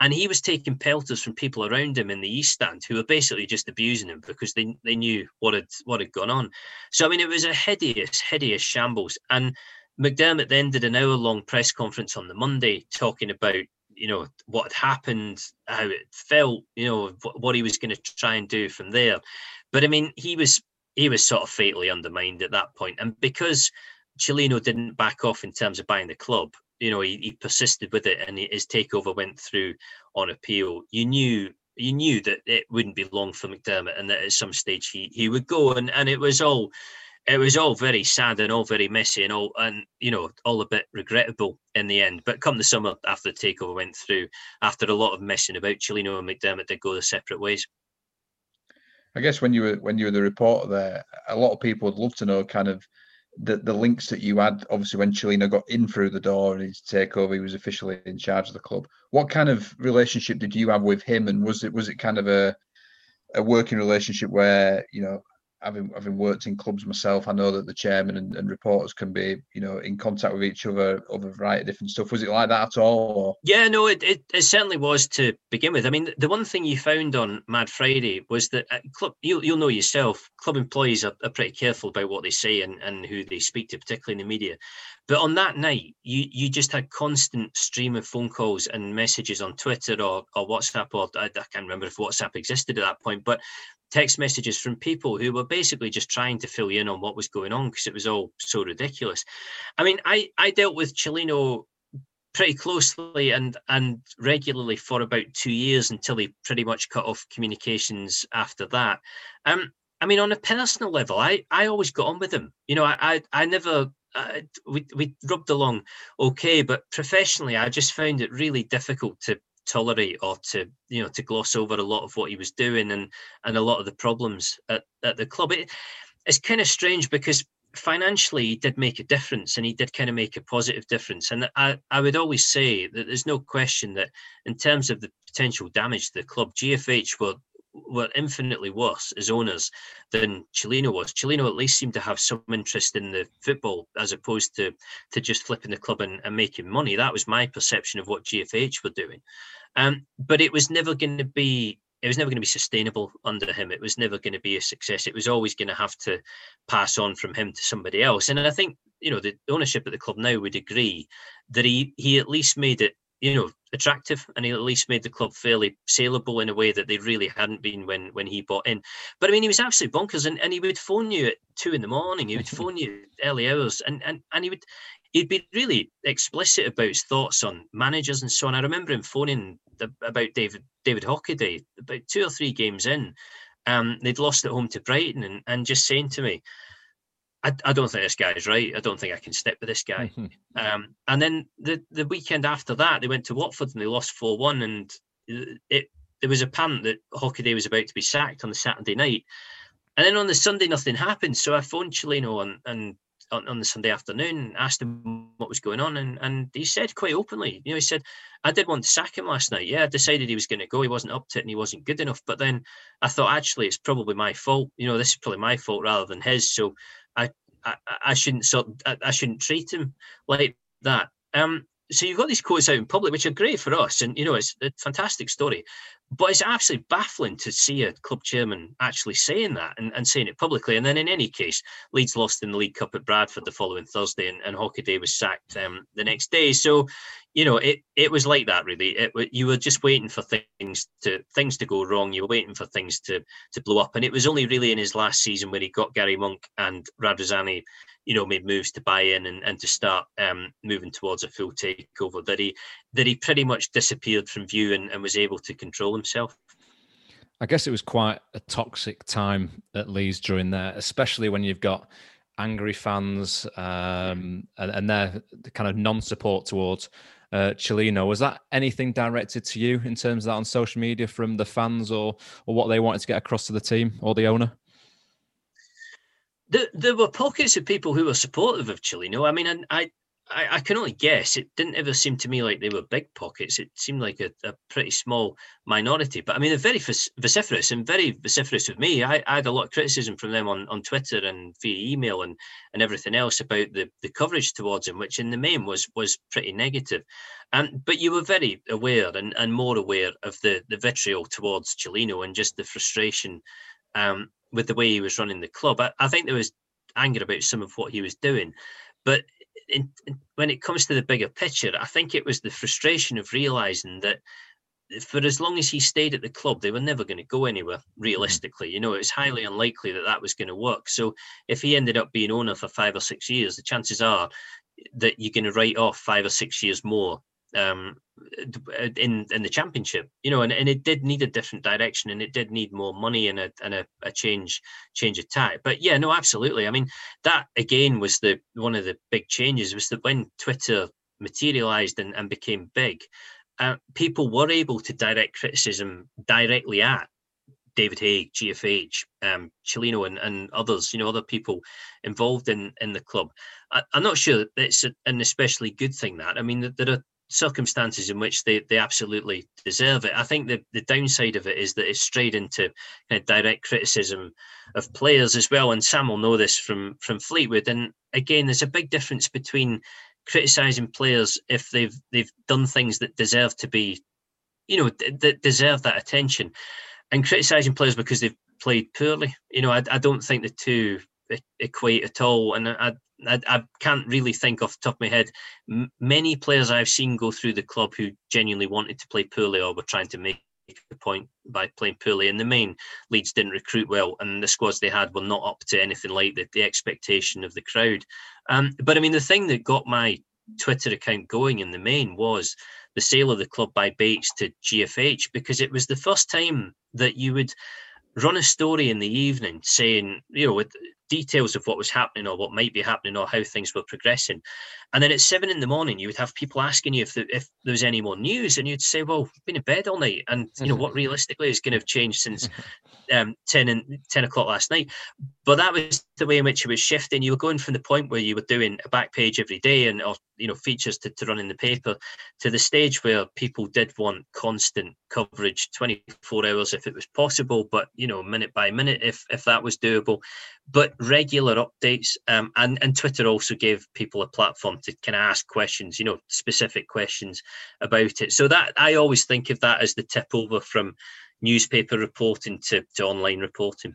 And he was taking pelters from people around him in the East Stand who were basically just abusing him because they, they knew what had what had gone on. So I mean, it was a hideous, hideous shambles. And McDermott then did an hour long press conference on the Monday talking about you know what had happened, how it felt, you know what he was going to try and do from there. But I mean, he was he was sort of fatally undermined at that point, and because Cellino didn't back off in terms of buying the club, you know, he, he persisted with it, and his takeover went through on appeal. You knew you knew that it wouldn't be long for McDermott, and that at some stage he he would go, and and it was all it was all very sad and all very messy and all and you know all a bit regrettable in the end. But come the summer after the takeover went through, after a lot of messing about, Cellino and McDermott did go their separate ways. I guess when you were when you were the reporter there, a lot of people would love to know kind of the the links that you had. Obviously, when Cellino got in through the door and his takeover, he was officially in charge of the club. What kind of relationship did you have with him, and was it was it kind of a a working relationship where you know having having worked in clubs myself, I know that the chairman and, and, reporters can be, you know, in contact with each other over a variety of different stuff. Was it like that at all? Yeah, no, it, it, it certainly was to begin with. I mean, the one thing you found on Mad Friday was that uh, club you'll you'll know yourself, club employees are, are pretty careful about what they say and, and who they speak to, particularly in the media. But on that night, you you just had constant stream of phone calls and messages on Twitter or, or WhatsApp or I, I can't remember if WhatsApp existed at that point, but text messages from people who were basically just trying to fill you in on what was going on because it was all so ridiculous. I mean, I I dealt with Cellino pretty closely and and regularly for about two years until he pretty much cut off communications after that. Um, I mean, on a personal level, I I always got on with him. You know, I I, I never. Uh, we we rubbed along okay, but professionally, I just found it really difficult to tolerate or to you know to gloss over a lot of what he was doing and and a lot of the problems at, at the club. It, it's kind of strange because financially he did make a difference and he did kind of make a positive difference. And I, I would always say that there's no question that in terms of the potential damage to the club gfh were were infinitely worse as owners than Cellino was. Cellino at least seemed to have some interest in the football as opposed to to just flipping the club and, and making money. That was my perception of what GFH were doing. Um, but it was never going to be it was never going to be sustainable under him. It was never going to be a success. It was always going to have to pass on from him to somebody else. And I think you know the ownership at the club now would agree that he he at least made it you know attractive and he at least made the club fairly saleable in a way that they really hadn't been when when he bought in. But i mean he was absolutely bonkers and, and he would phone you at two in the morning he would phone you early hours and and, and he would he'd be really explicit about his thoughts on managers and so on. I remember him phoning the, about david david hockaday about two or three games in um they'd lost at home to brighton and, and just saying to me I, I don't think this guy's right. I don't think I can step with this guy. Mm-hmm. Um, and then the the weekend after that, they went to Watford and they lost four one, and it there was a pant that Hockaday was about to be sacked on the Saturday night. And then on the Sunday, nothing happened. So I phoned Cellino and, and on, on the Sunday afternoon, and asked him what was going on, and, and he said quite openly, you know, he said, I did want to sack him last night. Yeah, I decided he was going to go. He wasn't up to it and he wasn't good enough. But then I thought, actually, it's probably my fault. You know, this is probably my fault rather than his. So I, I, shouldn't sort I, I shouldn't treat him like that. Um, so you've got these quotes out in public, which are great for us, and you know it's a fantastic story. But it's absolutely baffling to see a club chairman actually saying that and, and saying it publicly. And then in any case, Leeds lost in the League Cup at Bradford the following Thursday, and, and Hockaday was sacked um, the next day. So you know, it it was like that really. It you were just waiting for things to things to go wrong. You were waiting for things to to blow up, and it was only really in his last season when he got Gary Monk and Radrizzani, you know, made moves to buy in and, and to start um, moving towards a full takeover that he that he pretty much disappeared from view and, and was able to control himself. I guess it was quite a toxic time at Leeds during there, especially when you've got angry fans um, and, and their kind of non-support towards uh, Cellino. Was that anything directed to you in terms of that on social media from the fans or or what they wanted to get across to the team or the owner? There, there were pockets of people who were supportive of Cellino. I mean, and I I, I, can only guess. It didn't ever seem to me like they were big pockets. It seemed like a, a pretty small minority. But I mean, they're very vociferous and very vociferous with me. I, I, had a lot of criticism from them on, on Twitter and via email and, and everything else about the, the coverage towards him, which in the main was was pretty negative. And but you were very aware and, and more aware of the the vitriol towards Cellino and just the frustration um, with the way he was running the club. I, I think there was anger about some of what he was doing. But in, in, when it comes to the bigger picture, I think it was the frustration of realizing that for as long as he stayed at the club, they were never going to go anywhere. Realistically, you know, it's highly unlikely that that was going to work. So if he ended up being owner for five or six years, the chances are that you're going to write off five or six years more um, in in the championship, you know, and, and it did need a different direction and it did need more money and a and a, a change change of tack. But yeah, no, absolutely. I mean, that again was the one of the big changes was that when Twitter materialized and, and became big, uh, people were able to direct criticism directly at David Haigh, GFH, um, Cellino, and, and others, you know, other people involved in in the club. I, am not sure it's an especially good thing. That I mean, there are circumstances in which they, they absolutely deserve it. I think the, the downside of it is that it's strayed into kind of direct criticism of players as well. And Sam will know this from from Fleetwood. And again, there's a big difference between criticizing players if they've they've done things that deserve to be, you know, that deserve that attention, and criticizing players because they've played poorly. You know, I, I don't think the two equate at all. And I, I, I, can't really think off the top of my head M- many players I've seen go through the club who genuinely wanted to play poorly or were trying to make the point by playing poorly. In the main, Leeds didn't recruit well, and the squads they had were not up to anything like the, the expectation of the crowd. Um, but I mean, the thing that got my Twitter account going in the main was the sale of the club by Bates to GFH because it was the first time that you would run a story in the evening saying, you know, with details of what was happening or what might be happening or how things were progressing. And then at seven in the morning, you would have people asking you if, the, if there was any more news, and you'd say, "Well, I've been in bed all night," and you know what realistically is going to have changed since um, 10 and 10 o'clock last night. But that was the way in which it was shifting. You were going from the point where you were doing a back page every day and or you know features to, to run in the paper to the stage where people did want constant coverage 24 hours if it was possible, but you know, minute by minute if if that was doable. But regular updates. Um, and, and Twitter also gave people a platform to kind of ask questions, you know, specific questions about it. So that I always think of that as the tip over from newspaper reporting to, to online reporting.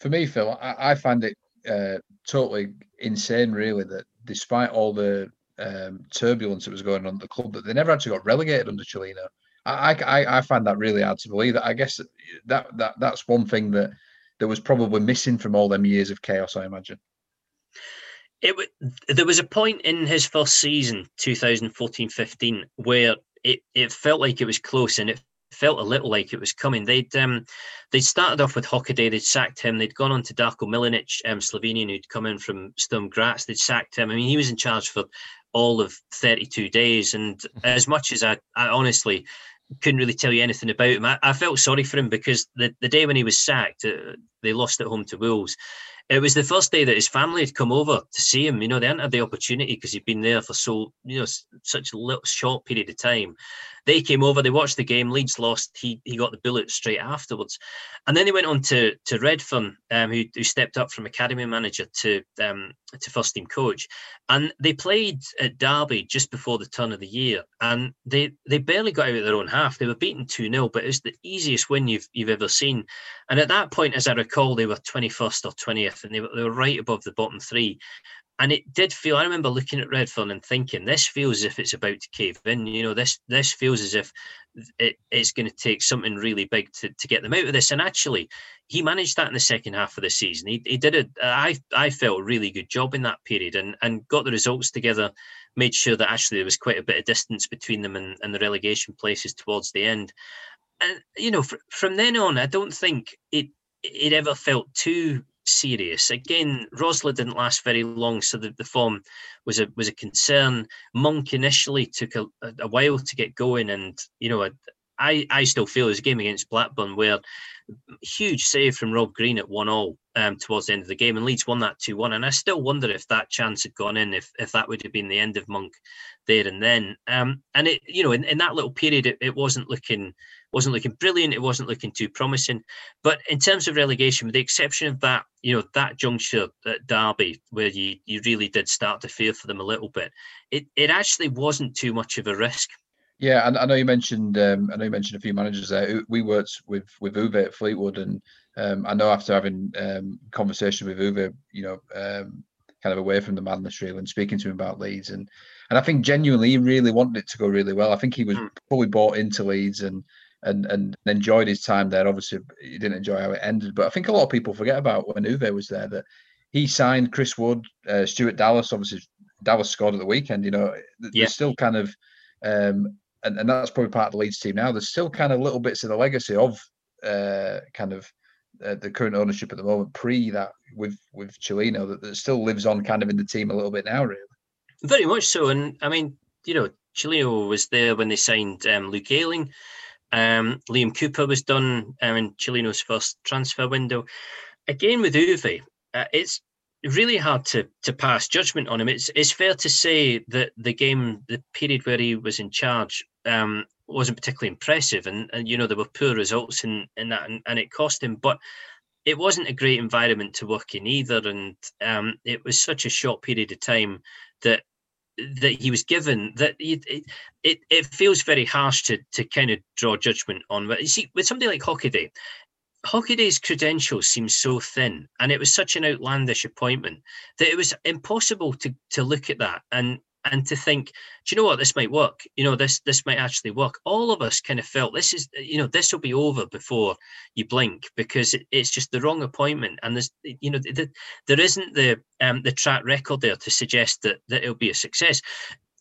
For me, Phil, I, I find it uh, totally insane, really, that despite all the um, turbulence that was going on at the club, that they never actually got relegated under Cellino. I, I, I find that really hard to believe. That I guess that that that's one thing that that was probably missing from all them years of chaos. I imagine. It there was a point in his first season, 2014-15, where it, it felt like it was close and it felt a little like it was coming. They'd um, they started off with Hockaday, they'd sacked him. They'd gone on to Darko Milanic, um, Slovenian, who'd come in from Sturm Graz. They'd sacked him. I mean, he was in charge for all of 32 days. And as much as I, I honestly couldn't really tell you anything about him, I, I felt sorry for him because the, the day when he was sacked, uh, they lost at home to Wolves it was the first day that his family had come over to see him. You know, they hadn't had the opportunity because he'd been there for so, you know, such a little short period of time. They came over, they watched the game. Leeds lost. He he got the bullet straight afterwards, and then he went on to to Redfearn, um, who, who stepped up from academy manager to um, to first team coach, and they played at Derby just before the turn of the year, and they they barely got out of their own half. They were beaten two 0 but it was the easiest win you've you've ever seen. And at that point, as I recall, they were twenty first or twentieth, and they were they were right above the bottom three and it did feel. I remember looking at Redfearn and thinking, this feels as if it's about to cave in. You know, this this feels as if it, it's going to take something really big to, to get them out of this. And actually, he managed that in the second half of the season. He, he did a, I I felt a really good job in that period, and and got the results together. Made sure that actually there was quite a bit of distance between them and, and the relegation places towards the end. And you know, fr- from then on, I don't think it it ever felt too serious. Again, Rosler didn't last very long, so the, the form was a was a concern. Monk initially took a, a while to get going, and you know, I I still feel his game against Blackburn where huge save from Rob Green at one all um, towards the end of the game, and Leeds won that two one. And I still wonder if that chance had gone in, if if that would have been the end of Monk there and then. Um, and it, you know, in, in that little period, it, it wasn't looking wasn't looking brilliant. It wasn't looking too promising. But in terms of relegation, with the exception of that, you know, that juncture at Derby where you you really did start to fear for them a little bit, it it actually wasn't too much of a risk. Yeah, and I know you mentioned um, I know you mentioned a few managers there. We worked with with Uwe at Fleetwood, and um, I know after having um, conversation with Uwe, you know, um, kind of away from the madness really, and speaking to him about Leeds, and and I think genuinely he really wanted it to go really well. I think he was mm. fully bought into Leeds and and and enjoyed his time there. Obviously, he didn't enjoy how it ended, but I think a lot of people forget about when Uwe was there that he signed Chris Wood, uh, Stuart Dallas. Obviously, Dallas scored at the weekend. You know, yeah. there's still kind of um, and, and that's probably part of the Leeds team now. There's still kind of little bits of the legacy of uh, kind of uh, the current ownership at the moment, pre that with with Cellino, that, that still lives on kind of in the team a little bit now, really. Very much so, and I mean, you know, Cellino was there when they signed um, Luke Ayling. Um, Liam Cooper was done um, in Cellino's first transfer window. Again with Uwe, uh, it's really hard to to pass judgment on him. It's it's fair to say that the game, the period where he was in charge, um, wasn't particularly impressive, and, and you know there were poor results in in that, and, and it cost him. But it wasn't a great environment to work in either, and um, it was such a short period of time that that he was given that it, it it feels very harsh to to kind of draw judgment on. But you see, with somebody like Hockaday, Hockaday's credentials seem so thin, and it was such an outlandish appointment that it was impossible to to look at that and and to think, do you know what, this might work. You know, this this might actually work. All of us kind of felt this is, you know, this will be over before you blink because it, it's just the wrong appointment, and there's, you know, the, there isn't the um the track record there to suggest that that it'll be a success.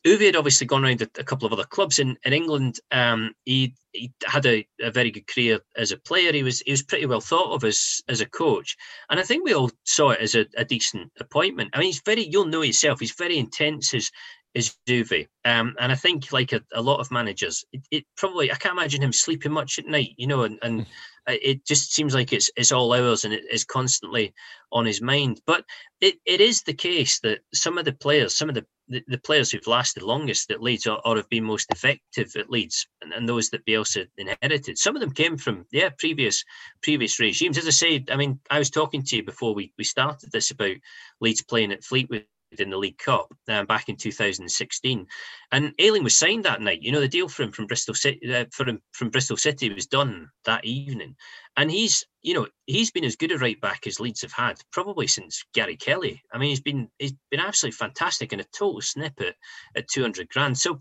Uwe had obviously gone around a, a, couple of other clubs in, in England. Um, he, he had a, a, very good career as a player. He was he was pretty well thought of as as a coach, and I think we all saw it as a, a decent appointment. I mean, he's very you'll know yourself. He's very intense. His is Uwe. Um, and I think like a, a lot of managers, it, it, probably I can't imagine him sleeping much at night, you know, and, and hmm. it just seems like it's it's all hours and it is constantly on his mind. But it, it is the case that some of the players, some of the, the, the players who've lasted longest at Leeds or, or have been most effective at Leeds and, and those that Bielsa inherited, some of them came from yeah previous previous regimes. As I said, I mean, I was talking to you before we, we started this about Leeds playing at Fleetwood in the League Cup um, back in 2016. And Ayling was signed that night. You know, the deal for him from Bristol City uh, for him from Bristol City was done that evening. And he's, you know, he's been as good a right back as Leeds have had probably since Gary Kelly. I mean, he's been he's been absolutely fantastic and a total snippet at 200 grand. So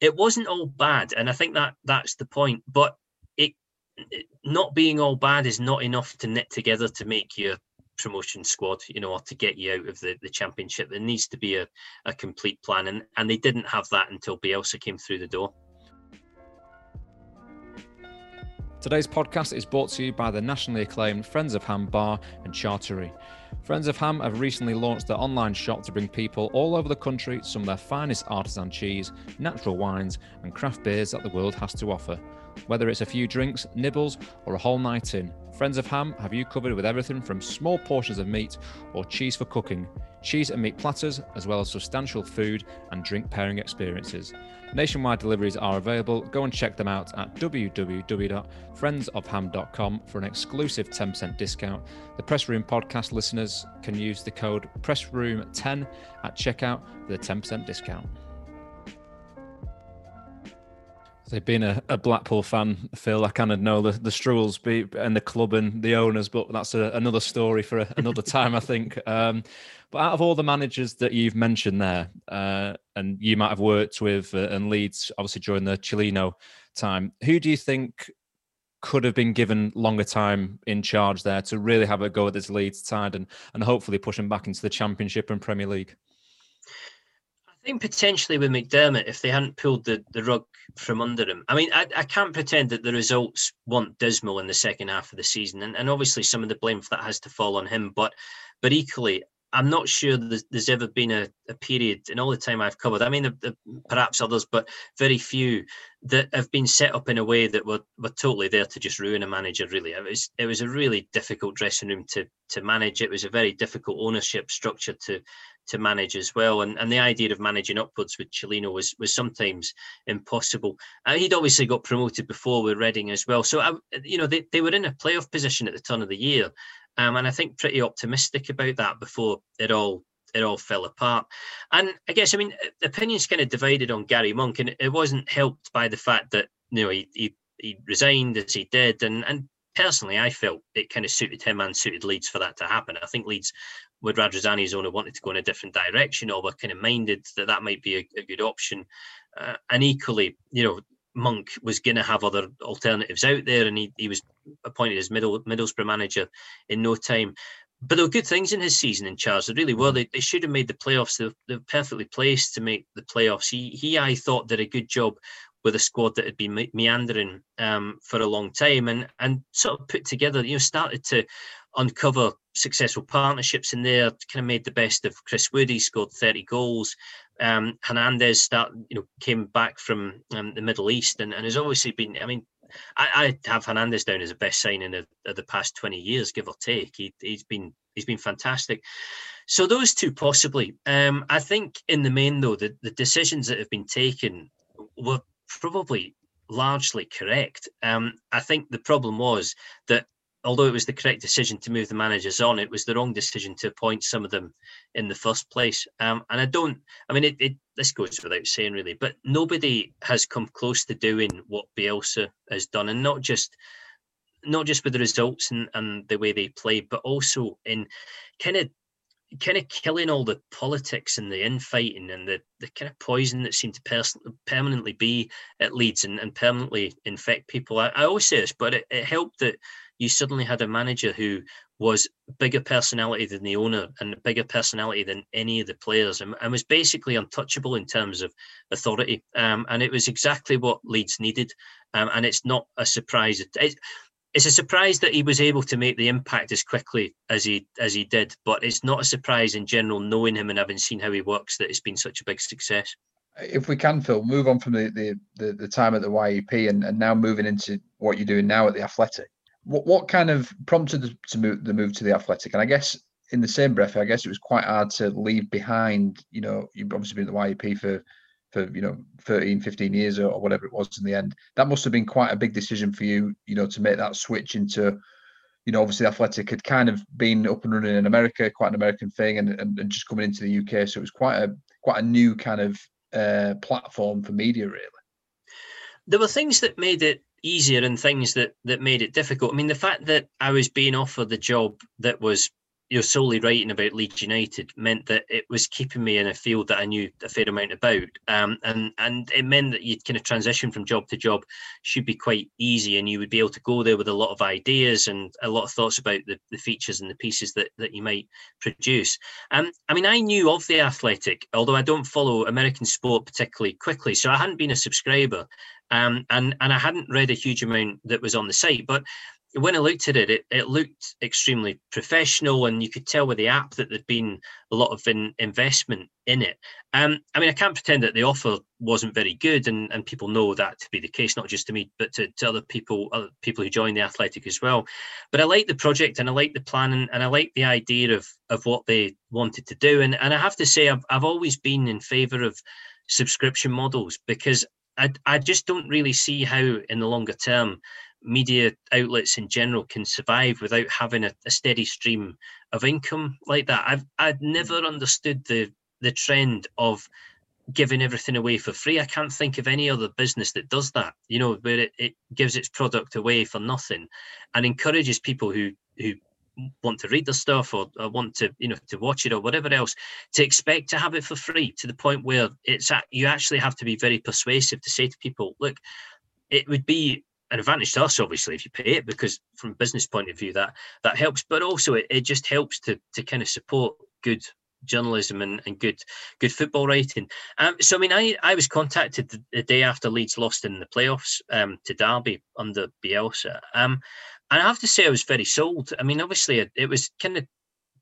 it wasn't all bad, and I think that that's the point. But it not being all bad is not enough to knit together to make your promotion squad, you know, or to get you out of the, the championship. There needs to be a, a complete plan. And, and they didn't have that until Bielsa came through the door. Today's podcast is brought to you by the nationally acclaimed Friends of Ham Bar and Charcuterie. Friends of Ham have recently launched their online shop to bring people all over the country some of their finest artisan cheese, natural wines, and craft beers that the world has to offer. Whether it's a few drinks, nibbles, or a whole night in, Friends of Ham have you covered with everything from small portions of meat or cheese for cooking, cheese and meat platters, as well as substantial food and drink pairing experiences. Nationwide deliveries are available. Go and check them out at www.friendsofham.com for an exclusive 10% discount. The Press Room podcast listeners can use the code PRESSROOM10 at checkout for the 10% discount. So being a, a, Blackpool fan, Phil, I kind of know the, the struggles be, and the club and the owners, but that's a, another story for a, another time, I think. Um, but out of all the managers that you've mentioned there, uh, and you might have worked with uh, and Leeds, obviously during the Cellino time, who do you think could have been given longer time in charge there to really have a go at this Leeds side and, and hopefully push them back into the Championship and Premier League? I think potentially with McDermott, if they hadn't pulled the, the rug from under him, I mean, I, I can't pretend that the results weren't dismal in the second half of the season, and, and obviously some of the blame for that has to fall on him. But but equally, I'm not sure there's, there's ever been a, a, period in all the time I've covered. I mean, the, the, perhaps others, but very few that have been set up in a way that were, were totally there to just ruin a manager. Really, it was it was a really difficult dressing room to to manage. It was a very difficult ownership structure to to manage as well. And and the idea of managing upwards with Cellino was was sometimes impossible. Uh, he'd obviously got promoted before with Reading as well, so I, you know they, they were in a playoff position at the turn of the year, um, and I think pretty optimistic about that before it all it all fell apart. And I guess I mean opinions kind of divided on Gary Monk, and it wasn't helped by the fact that you know he he, he resigned as he did, and and personally I felt it kind of suited him and suited Leeds for that to happen. I think Leeds would Radrizzani's owner wanted to go in a different direction or were kind of minded that that might be a, a good option. Uh, and equally, you know, Monk was going to have other alternatives out there, and he, he was appointed as Middle, Middlesbrough manager in no time. But there were good things in his season in charge. They really were. They, they should have made the playoffs. They're, they're perfectly placed to make the playoffs. He, he, I thought, did a good job with a squad that had been me- meandering um, for a long time, and and sort of put together. You know, started to uncover successful partnerships in there. Kind of made the best of Chris woody scored 30 goals. Um, Hernandez start, you know, came back from um, the Middle East and, and has obviously been. I mean, I, I have Hernandez down as the best signing of, of, the past 20 years, give or take. He, he's been he's been fantastic. So those two possibly. Um, I think in the main though, the, the decisions that have been taken were probably largely correct. Um, I think the problem was that although it was the correct decision to move the managers on, it was the wrong decision to appoint some of them in the first place. Um, and I don't, I mean, it, it, this goes without saying really, but nobody has come close to doing what Bielsa has done, and not just not just with the results and, and the way they play, but also in kind of kind of killing all the politics and the infighting and the, the kind of poison that seemed to pers- permanently be at Leeds and, and permanently infect people. I, I always say this, but it, it helped that you suddenly had a manager who was bigger personality than the owner and bigger personality than any of the players and, and was basically untouchable in terms of authority. Um, and it was exactly what Leeds needed. Um, and it's not a surprise. It, it's a surprise that he was able to make the impact as quickly as he as he did, but it's not a surprise in general knowing him and having seen how he works that it's been such a big success. If we can, Phil, move on from the the, the, the time at the YEP and, and now moving into what you're doing now at the Athletic what what kind of prompted the, to move the move to the athletic? And I guess in the same breath, I guess it was quite hard to leave behind. You know, you've obviously been at the YEP for for you know 13 15 years or, whatever it was in the end. That must have been quite a big decision for you you know to make that switch into you know obviously athletic had kind of been up and running in america quite an american thing and, and, and just coming into the uk so it was quite a quite a new kind of uh, platform for media really. There were things that made it easier and things that that made it difficult. I mean, the fact that I was being offered the job that was you know solely writing about Leeds United meant that it was keeping me in a field that I knew a fair amount about, um, and and it meant that you'd kind of transition from job to job should be quite easy, and you would be able to go there with a lot of ideas and a lot of thoughts about the, the features and the pieces that that you might produce. Um, I mean, I knew of the Athletic, although I don't follow American sport particularly quickly, so I hadn't been a subscriber. Um, and and I hadn't read a huge amount that was on the site, but when I looked at it, it, it looked extremely professional, and you could tell with the app that there'd been a lot of in, investment in it. Um, I mean, I can't pretend that the offer wasn't very good, and, and people know that to be the case, not just to me, but to, to other people, other people who join the athletic as well. But I like the project, and I like the plan, and, and I like the idea of of what they wanted to do. And and I have to say, I've I've always been in favour of subscription models because I, I just don't really see how in the longer term media outlets in general can survive without having a, a steady stream of income like that. I've I'd never mm. understood the the trend of giving everything away for free. I can't think of any other business that does that, you know, where it, it gives its product away for nothing and encourages people who who want to read the stuff or, or, want to you know to watch it or whatever else to expect to have it for free to the point where it's at, you actually have to be very persuasive to say to people look it would be an advantage to us obviously if you pay it because from a business point of view that that helps but also it, it just helps to to kind of support good journalism and, and good good football writing. Um, so I mean, I, I was contacted the, the, day after Leeds lost in the playoffs um, to Derby under Bielsa, um, and I have to say I was very sold. I mean, obviously it, it was kind of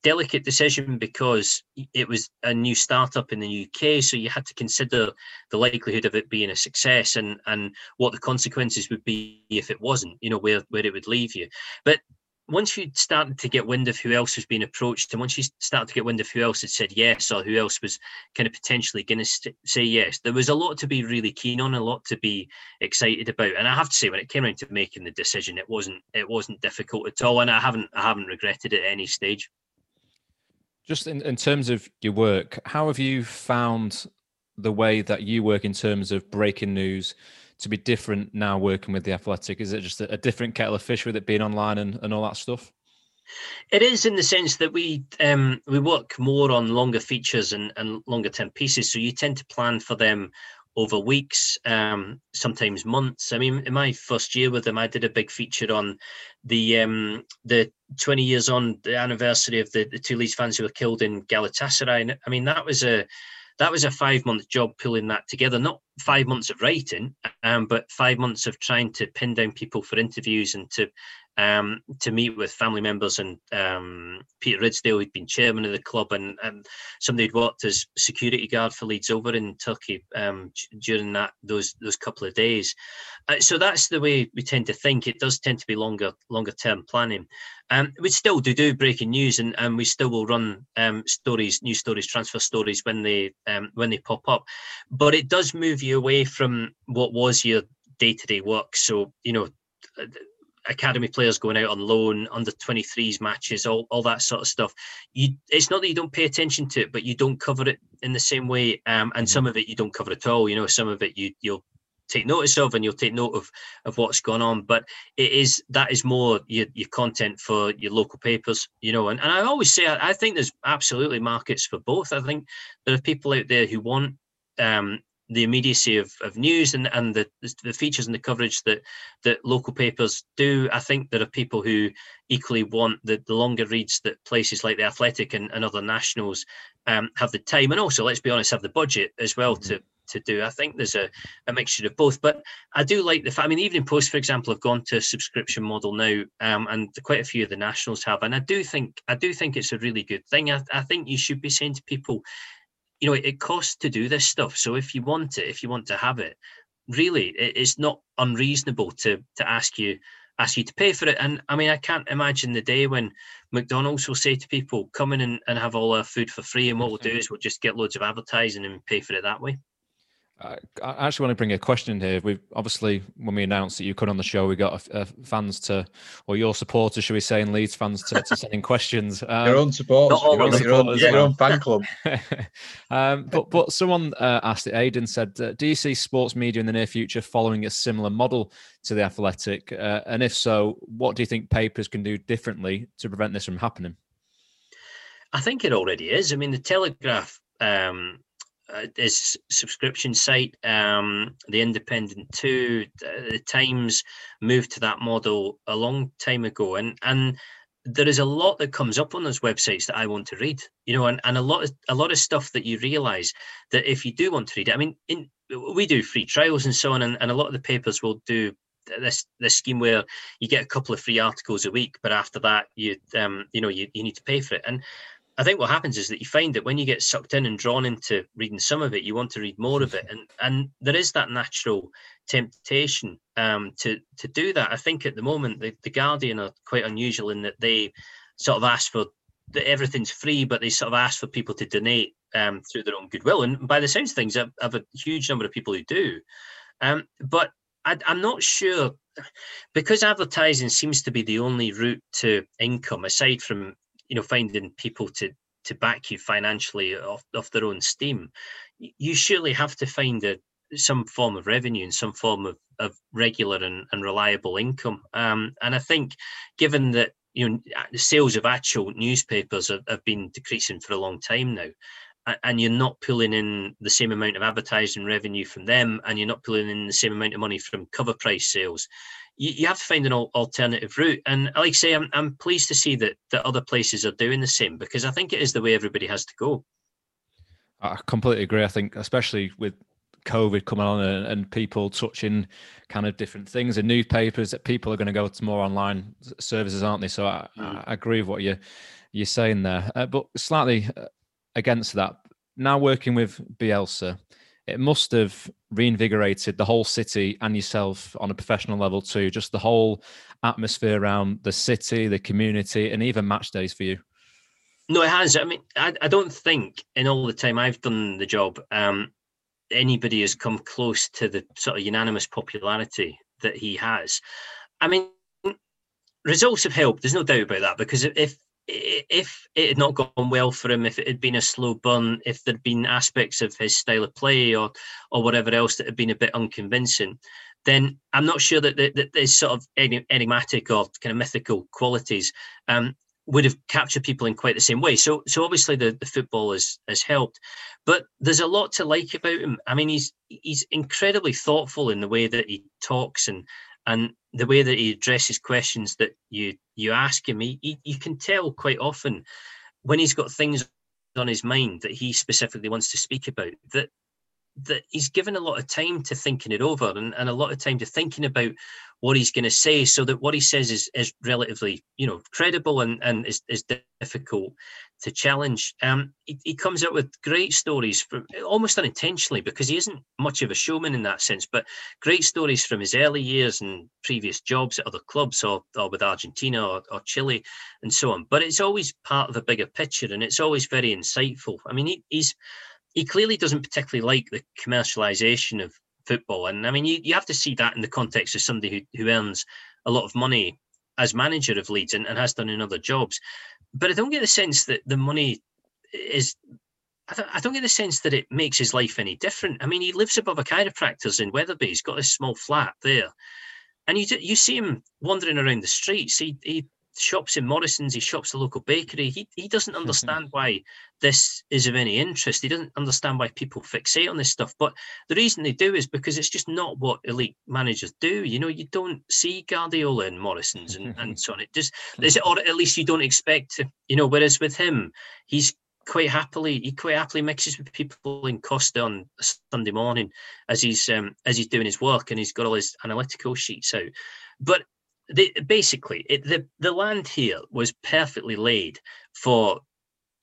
delicate decision because it was a new startup in the UK, so you had to consider the likelihood of it being a success and and what the consequences would be if it wasn't. You know where where it would leave you. But once you started to get wind of who else was being approached, and once you started to get wind of who else had said yes, or who else was kind of potentially going to st- say yes, there was a lot to be really keen on, a lot to be excited about. And I have to say, when it came around to making the decision, it wasn't it wasn't difficult at all, and I haven't I haven't regretted it at any stage. Just in, in terms of your work, how have you found the way that you work in terms of breaking news? to be different now working with the athletic? Is it just a, a different kettle of fish with it being online and, and all that stuff? It is in the sense that we um, we work more on longer features and, and longer term pieces. So you tend to plan for them over weeks, um, sometimes months. I mean, in my first year with them, I did a big feature on the um, the 20 years on the anniversary of the, the two Leeds fans who were killed in Galatasaray. And I mean, that was a that was a five month job pulling that together. Not five months of writing, um, but five months of trying to pin down people for interviews and to um, to meet with family members and um, Peter Ridsdale, who'd been chairman of the club, and, and somebody who'd worked as security guard for Leeds over in Turkey um, during that those those couple of days. Uh, so that's the way we tend to think. It does tend to be longer longer term planning. Um, we still do do breaking news, and, and we still will run um, stories, news stories, transfer stories when they um, when they pop up. But it does move you away from what was your day to day work. So you know academy players going out on loan, under 23s matches, all, all that sort of stuff. You, it's not that you don't pay attention to it, but you don't cover it in the same way. Um, and some mm-hmm. of it you don't cover at all. You know, some of it you you'll take notice of and you'll take note of of what's going on. But it is that is more your, your content for your local papers, you know. And, and I always say I, I think there's absolutely markets for both. I think there are people out there who want um, the immediacy of, of news and, and the, the features and the coverage that that local papers do. I think there are people who equally want the, the longer reads that places like the Athletic and, and other nationals um, have the time and also, let's be honest, have the budget as well mm-hmm. to to do. I think there's a, a mixture of both, but I do like the fact. I mean, Evening Post, for example, have gone to a subscription model now, um, and quite a few of the nationals have. And I do think I do think it's a really good thing. I, I think you should be saying to people, you know, it, it costs to do this stuff. So if you want it, if you want to have it, really, it, it's not unreasonable to to ask you ask you to pay for it. And I mean, I can't imagine the day when McDonald's will say to people, come in and, and have all our food for free. And what we'll do is we'll just get loads of advertising and pay for it that way. I actually want to bring a question here. We obviously, when we announced that you come on the show, we got uh, fans to, or your supporters, should we say, and Leeds fans to, to send in questions. Um, your own supporters, your own, your, own, your own, fan club. um, but but someone uh, asked it. Aiden said, uh, "Do you see sports media in the near future following a similar model to the Athletic? Uh, and if so, what do you think papers can do differently to prevent this from happening?" I think it already is. I mean, the Telegraph um, uh, his subscription site, um, the Independent too. The Times moved to that model a long time ago, and and there is a lot that comes up on those websites that I want to read. You know, and, and a lot of a lot of stuff that you realise that if you do want to read it, I mean, in we do free trials and so on, and, and a lot of the papers will do this this scheme where you get a couple of free articles a week, but after that you um you know you, you need to pay for it. And I think what happens is that you find that when you get sucked in and drawn into reading some of it, you want to read more of it, and and there is that natural temptation um, to to do that. I think at the moment the, the Guardian are quite unusual in that they sort of ask for that everything's free, but they sort of ask for people to donate um, through their own goodwill. And by the sounds of things, I have a huge number of people who do. Um, but I, I'm not sure because advertising seems to be the only route to income aside from you know finding people to to back you financially off, off their own steam you surely have to find a some form of revenue and some form of, of regular and, and reliable income. Um, and i think given that you know the sales of actual newspapers have, have been decreasing for a long time now and you're not pulling in the same amount of advertising revenue from them and you're not pulling in the same amount of money from cover price sales you, you have to find an alternative route. And like I say, I'm, I'm pleased to see that, that other places are doing the same because I think it is the way everybody has to go. I completely agree. I think, especially with COVID coming on and, and, people touching kind of different things and newspapers that people are going to go to more online services, aren't they? So I, mm. I agree with what you you're saying there, uh, but slightly uh, against that. Now working with Bielsa, it must have reinvigorated the whole city and yourself on a professional level too. Just the whole atmosphere around the city, the community, and even match days for you. No, it has. I mean, I, I don't think in all the time I've done the job, um, anybody has come close to the sort of unanimous popularity that he has. I mean, results have helped. There's no doubt about that because if if it had not gone well for him, if it had been a slow burn, if there'd been aspects of his style of play or or whatever else that had been a bit unconvincing, then I'm not sure that, that, that there's sort of enigmatic or kind of mythical qualities um, would have captured people in quite the same way. So so obviously the, the football has has helped. But there's a lot to like about him. I mean, he's he's incredibly thoughtful in the way that he talks and and the way that he addresses questions that you you ask him. He, he you can tell quite often when he's got things on his mind that he specifically wants to speak about that that he's given a lot of time to thinking it over and, and a lot of time to thinking about what he's going to say so that what he says is, is relatively you know credible and, and is, is difficult to challenge. Um, he, he comes up with great stories from almost unintentionally because he isn't much of a showman in that sense but great stories from his early years and previous jobs at other clubs or, or with argentina or, or chile and so on. But it's always part of a bigger picture and it's always very insightful. I mean he, he's he clearly doesn't particularly like the commercialization of football. And I mean, you, you have to see that in the context of somebody who, who earns a lot of money as manager of Leeds and, and has done in other jobs. But I don't get the sense that the money is. I don't, I don't get the sense that it makes his life any different. I mean, he lives above a chiropractor's in Wetherby. He's got this small flat there, and you you see him wandering around the streets. He he shops in Morrison's, he shops the local bakery. He he doesn't mm-hmm. understand why this is of any interest. He doesn't understand why people fixate on this stuff. But the reason they do is because it's just not what elite managers do. You know, you don't see Guardiola in Morrison's and, and mm-hmm. so on. It just mm-hmm. is or at least you don't expect to, you know, whereas with him, he's quite happily he quite happily mixes with people in Costa on Sunday morning as he's um, as he's doing his work and he's got all his analytical sheets out. But they, basically, it, the the land here was perfectly laid for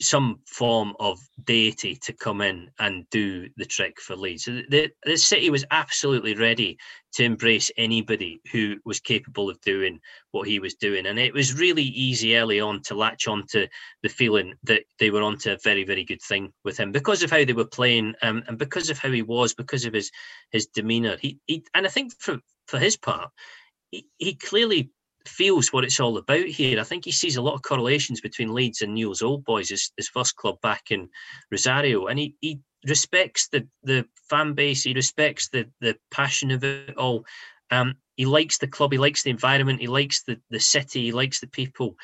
some form of deity to come in and do the trick for Leeds. So The, the city was absolutely ready to embrace anybody who was capable of doing what he was doing. And it was really easy early on to latch on to the feeling that they were onto a very, very good thing with him because of how they were playing um, and because of how he was, because of his his demeanour. He, he and I think for, for his part, he, clearly feels what it's all about here. I think he sees a lot of correlations between Leeds and Newell's Old Boys, his, his first club back in Rosario, and he, he respects the the fan base. He respects the the passion of it all. Um, he likes the club. He likes the environment. He likes the the city. He likes the people.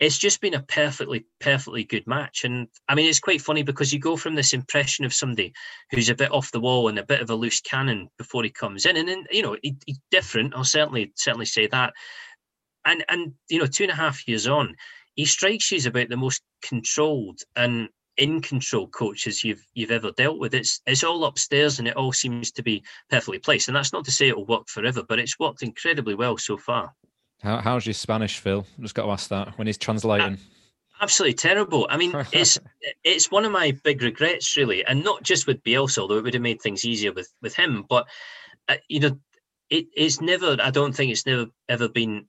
It's just been a perfectly, perfectly good match. And I mean, it's quite funny because you go from this impression of somebody who's a bit off the wall and a bit of a loose cannon before he comes in. And then, you know, he, he's different. I'll certainly, certainly say that and and you know, two and a half years on, he strikes you as about the most controlled and in control coaches you've you've ever dealt with. It's it's all upstairs and it all seems to be perfectly placed. And that's not to say it'll work forever, but it's worked incredibly well so far. How, how's your Spanish, Phil? just got to ask that when he's translating. Uh, absolutely terrible. I mean, it's it's one of my big regrets, really, and not just with Bielsa, although it would have made things easier with with him. But uh, you know, it, it's never. I don't think it's never ever been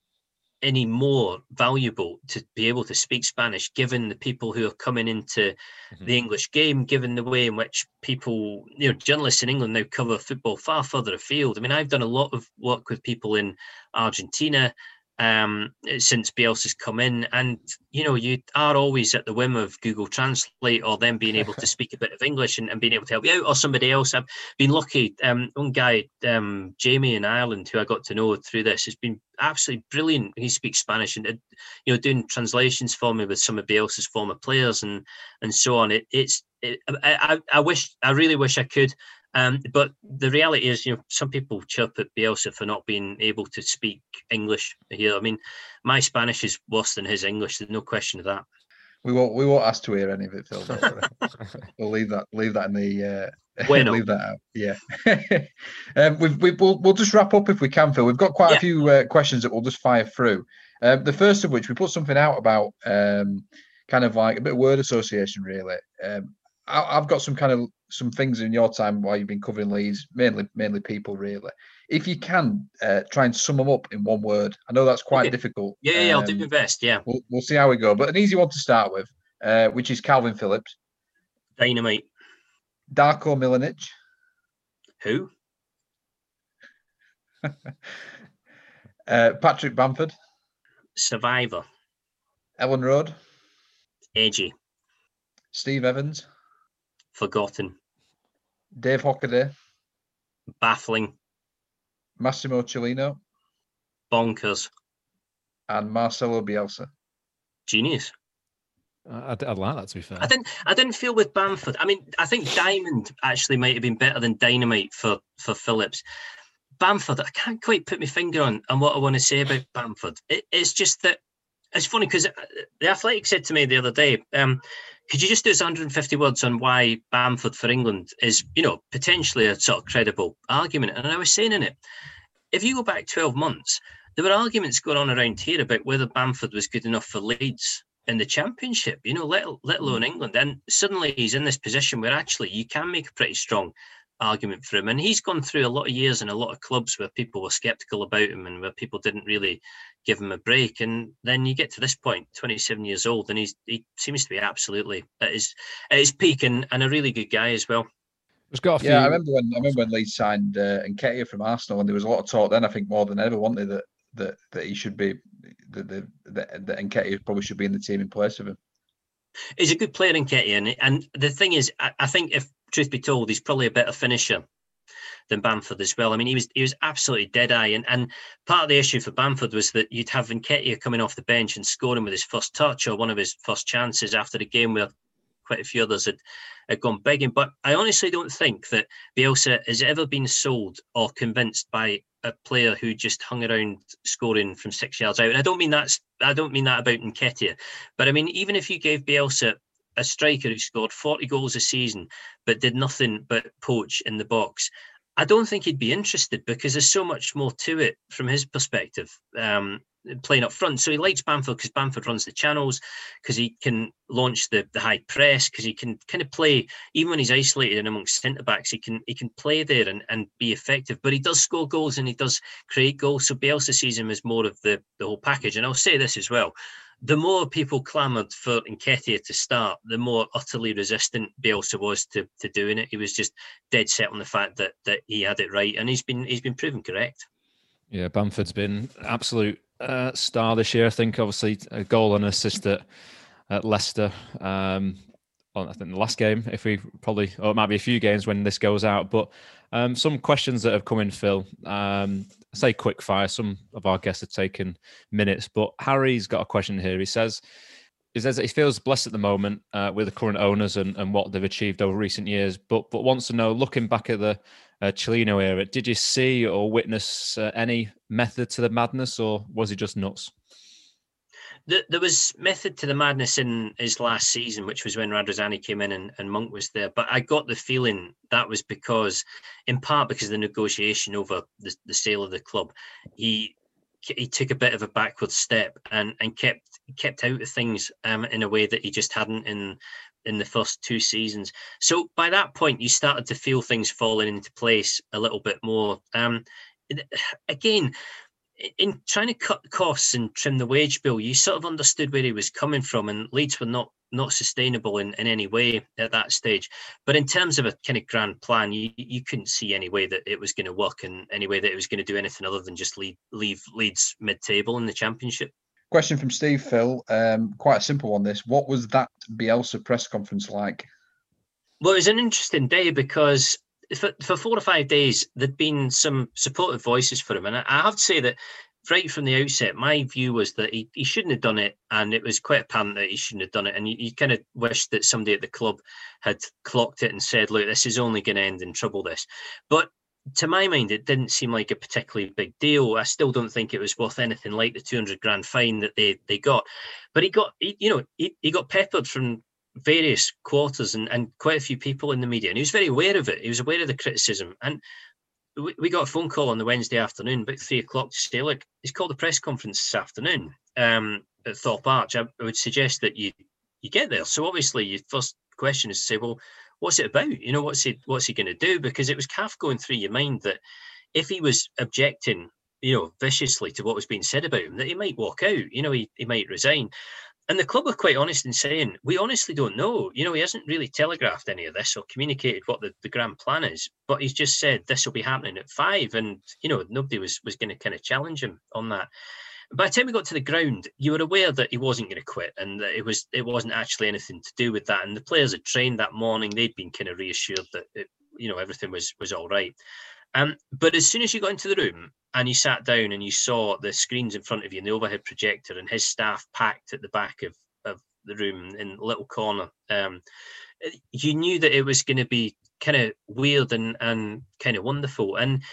any more valuable to be able to speak Spanish, given the people who are coming into mm-hmm. the English game, given the way in which people, you know, journalists in England now cover football far further afield. I mean, I've done a lot of work with people in Argentina um, since Bielsa's come in. And, you know, you are always at the whim of Google Translate or them being able to speak a bit of English and, and being able to help you out or somebody else. I've been lucky. Um, one guy, um, Jamie in Ireland, who I got to know through this, has been absolutely brilliant. He speaks Spanish and, you know, doing translations for me with some of Bielsa's former players and, and so on. It, it's, it, I, I wish, I really wish I could. Um, but the reality is, you know, some people chirp at Bielsa for not being able to speak English here. I mean, my Spanish is worse than his English. There's no question of that. We won't. We won't ask to hear any of it, Phil. we'll leave that. Leave that in the uh, Bueno. Leave that out. Yeah. um, we've, we, will we'll just wrap up if we can, Phil. We've got quite Yeah. a few uh, questions that we'll just fire through. Um, the first of which we put something out about um, kind of like a bit of word association, really. Um, I, I've got some kind of some things in your time while you've been covering Leeds, mainly mainly people, really. If you can uh, try and sum them up in one word, I know that's quite Okay. difficult. Yeah, yeah, yeah, I'll do Um, my best. Yeah, We'll, we'll see how we go, but an easy one to start with, uh, which is Kalvin Phillips, dynamite. Darko Milanic, Who? uh, Patrick Bamford, Survivor. Elland Road, AG, Steve Evans, Forgotten. Dave Hockaday, Baffling. Massimo Cellino, Bonkers. and Marcelo Bielsa. Genius. I, I'd, I'd like that to be fair. I didn't. I didn't feel with Bamford. I mean, I think Diamond actually might have been better than Dynamite for for Phillips. Bamford, I can't quite put my finger on on what I want to say about Bamford. It, it's just that it's funny because the Athletic said to me the other day, um, "Could you just do us 150 words on why Bamford for England is, you know, potentially a sort of credible argument?" And I was saying in it, if you go back 12 months, there were arguments going on around here about whether Bamford was good enough for Leeds in the championship, you know, let, let alone England. And suddenly he's in this position where actually you can make a pretty strong argument for him. And he's gone through a lot of years in a lot of clubs where people were skeptical about him and where people didn't really give him a break. And then you get to this point, 27 years old, and he's he seems to be absolutely at his at his peak and, and a really good guy as well. We've got a few. Yeah, I remember when I remember when Leeds signed uh, Nketiah from Arsenal, and there was a lot of talk then. I think more than ever, wasn't that that that he should be that the that, that Nketiah probably should be in the team in place of him. He's a good player Nketiah, and, and the thing is, I, I think if truth be told, he's probably a better finisher than Bamford as well. I mean, he was he was absolutely dead eye, and and part of the issue for Bamford was that you'd have Nketiah coming off the bench and scoring with his first touch or one of his first chances after the game where quite a few others had, had gone begging. But I honestly don't think that Bielsa has ever been sold or convinced by a player who just hung around scoring from six yards out. And I don't mean that's I don't mean that about Nketiah, but I mean even if you gave Bielsa a striker who scored 40 goals a season but did nothing but poach in the box. I don't think he'd be interested because there's so much more to it from his perspective, um, playing up front. So he likes Bamford because Bamford runs the channels, because he can launch the, the high press, because he can kind of play, even when he's isolated and amongst centre backs, he can he can play there and, and be effective. But he does score goals and he does create goals. So Bielsa sees him as more of the, the whole package. And I'll say this as well the more people clamoured for Nketiah to start, the more utterly resistant Bielsa was to, to doing it. He was just dead set on the fact that that he had it right, and he's been he's been proven correct. Yeah, Bamford's been absolute uh, star this year. I think obviously a goal and assist at, at Leicester. Um, on I think the last game, if we probably, or it might be a few games when this goes out. But um, some questions that have come in, Phil. Um, say quick fire. Some of our guests have taken minutes, but Harry's got a question here. He says. He says that he feels blessed at the moment uh, with the current owners and, and what they've achieved over recent years, but but wants to know, looking back at the uh, era, did you see or witness uh, any method to the madness, or was he just nuts? There, was method to the madness in his last season, which was when Radrizzani came in and, and Monk was there. But I got the feeling that was because, in part, because of the negotiation over the, the sale of the club, he he took a bit of a backward step and and kept kept out of things um, in a way that he just hadn't in in the first two seasons. So by that point, you started to feel things falling into place a little bit more. Um, again, in trying to cut costs and trim the wage bill, you sort of understood where he was coming from, and Leeds were not not sustainable in, in any way at that stage. But in terms of a kind of grand plan, you you couldn't see any way that it was going to work and any way that it was going to do anything other than just leave leave Leeds mid table in the championship. Question from Steve Phil. Um, quite a simple one. This. What was that Bielsa press conference like? Well, it was an interesting day because for, for four or five days there'd been some supportive voices for him, and I, I have to say that right from the outset, my view was that he, he shouldn't have done it, and it was quite apparent that he shouldn't have done it. And you, you kind of wish that somebody at the club had clocked it and said, "Look, this is only going to end in trouble." This, but to my mind, it didn't seem like a particularly big deal. I still don't think it was worth anything like the 200 grand fine that they they got. But he got, he, you know, he, he got peppered from various quarters and, and quite a few people in the media, and he was very aware of it. He was aware of the criticism, and we, we got a phone call on the Wednesday afternoon, about three o'clock, to say, "Look, he's called a press conference this afternoon um, at Thorpe Arch." I, I would suggest that you you get there. So obviously, your first question is to say, "Well, what's it about? You know, what's he what's he going to do?" Because it was calf going through your mind that if he was objecting, you know, viciously to what was being said about him, that he might walk out. You know, he, he might resign. And the club were quite honest in saying, we honestly don't know. You know, he hasn't really telegraphed any of this or communicated what the, the grand plan is, but he's just said this will be happening at five. And, you know, nobody was was going to kind of challenge him on that. By the time we got to the ground, you were aware that he wasn't going to quit and that it was it wasn't actually anything to do with that. And the players had trained that morning, they'd been kind of reassured that it, you know everything was was all right. Um, but as soon as you got into the room and you sat down and you saw the screens in front of you and the overhead projector and his staff packed at the back of, of the room in little corner, um, you knew that it was going to be kind of weird and, and kind of wonderful. And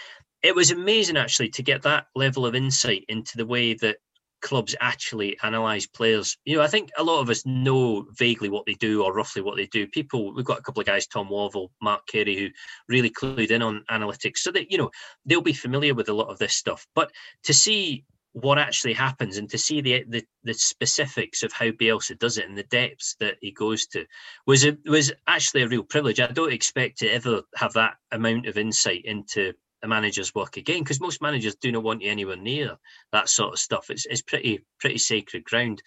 it was amazing actually to get that level of insight into the way that clubs actually analyze players. You know, I think a lot of us know vaguely what they do or roughly what they do. People, we've got a couple of guys, Tom Worville, Mark Carey, who really clued in on analytics, so that you know they'll be familiar with a lot of this stuff. But to see what actually happens and to see the, the the specifics of how Bielsa does it and the depths that he goes to was a, was actually a real privilege. I don't expect to ever have that amount of insight into a manager's work again because most managers do not want you anywhere near that sort of stuff. It's it's pretty pretty sacred ground.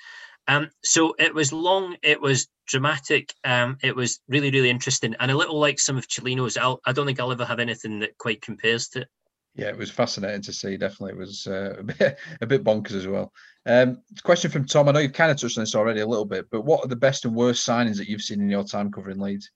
Um, so it was long, it was dramatic, um, it was really really interesting, and a little like some of Cellino's. I'll, I don't think I'll ever have anything that quite compares to it. Yeah, it was fascinating to see. Definitely, it was uh, a bit a bit bonkers as well. Um, question from Tom. I know you've kind of touched on this already a little bit, but what are the best and worst signings that you've seen in your time covering Leeds?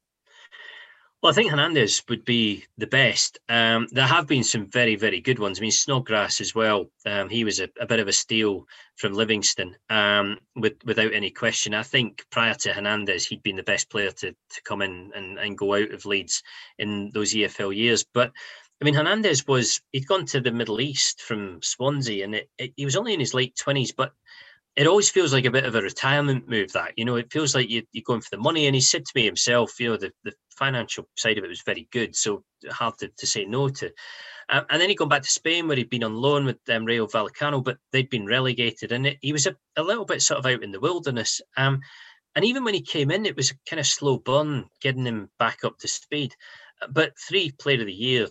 Well, I think Hernandez would be the best. Um, there have been some very, very good ones. I mean, Snodgrass as well. Um, he was a, a, bit of a steal from Livingston, um, with, without any question. I think prior to Hernandez, he'd been the best player to, to come in and, and go out of Leeds in those EFL years. But I mean, Hernandez was, he'd gone to the Middle East from Swansea and it, it, he was only in his late 20s, but it always feels like a bit of a retirement move that you know it feels like you, you're going for the money and he said to me himself you know the, the financial side of it was very good so hard to, to say no to. Uh, and then he gone back to Spain where he'd been on loan with um, Rayo Vallecano but they'd been relegated and it, he was a, a little bit sort of out in the wilderness um, and even when he came in it was a kind of slow burn getting him back up to speed. But three player of the year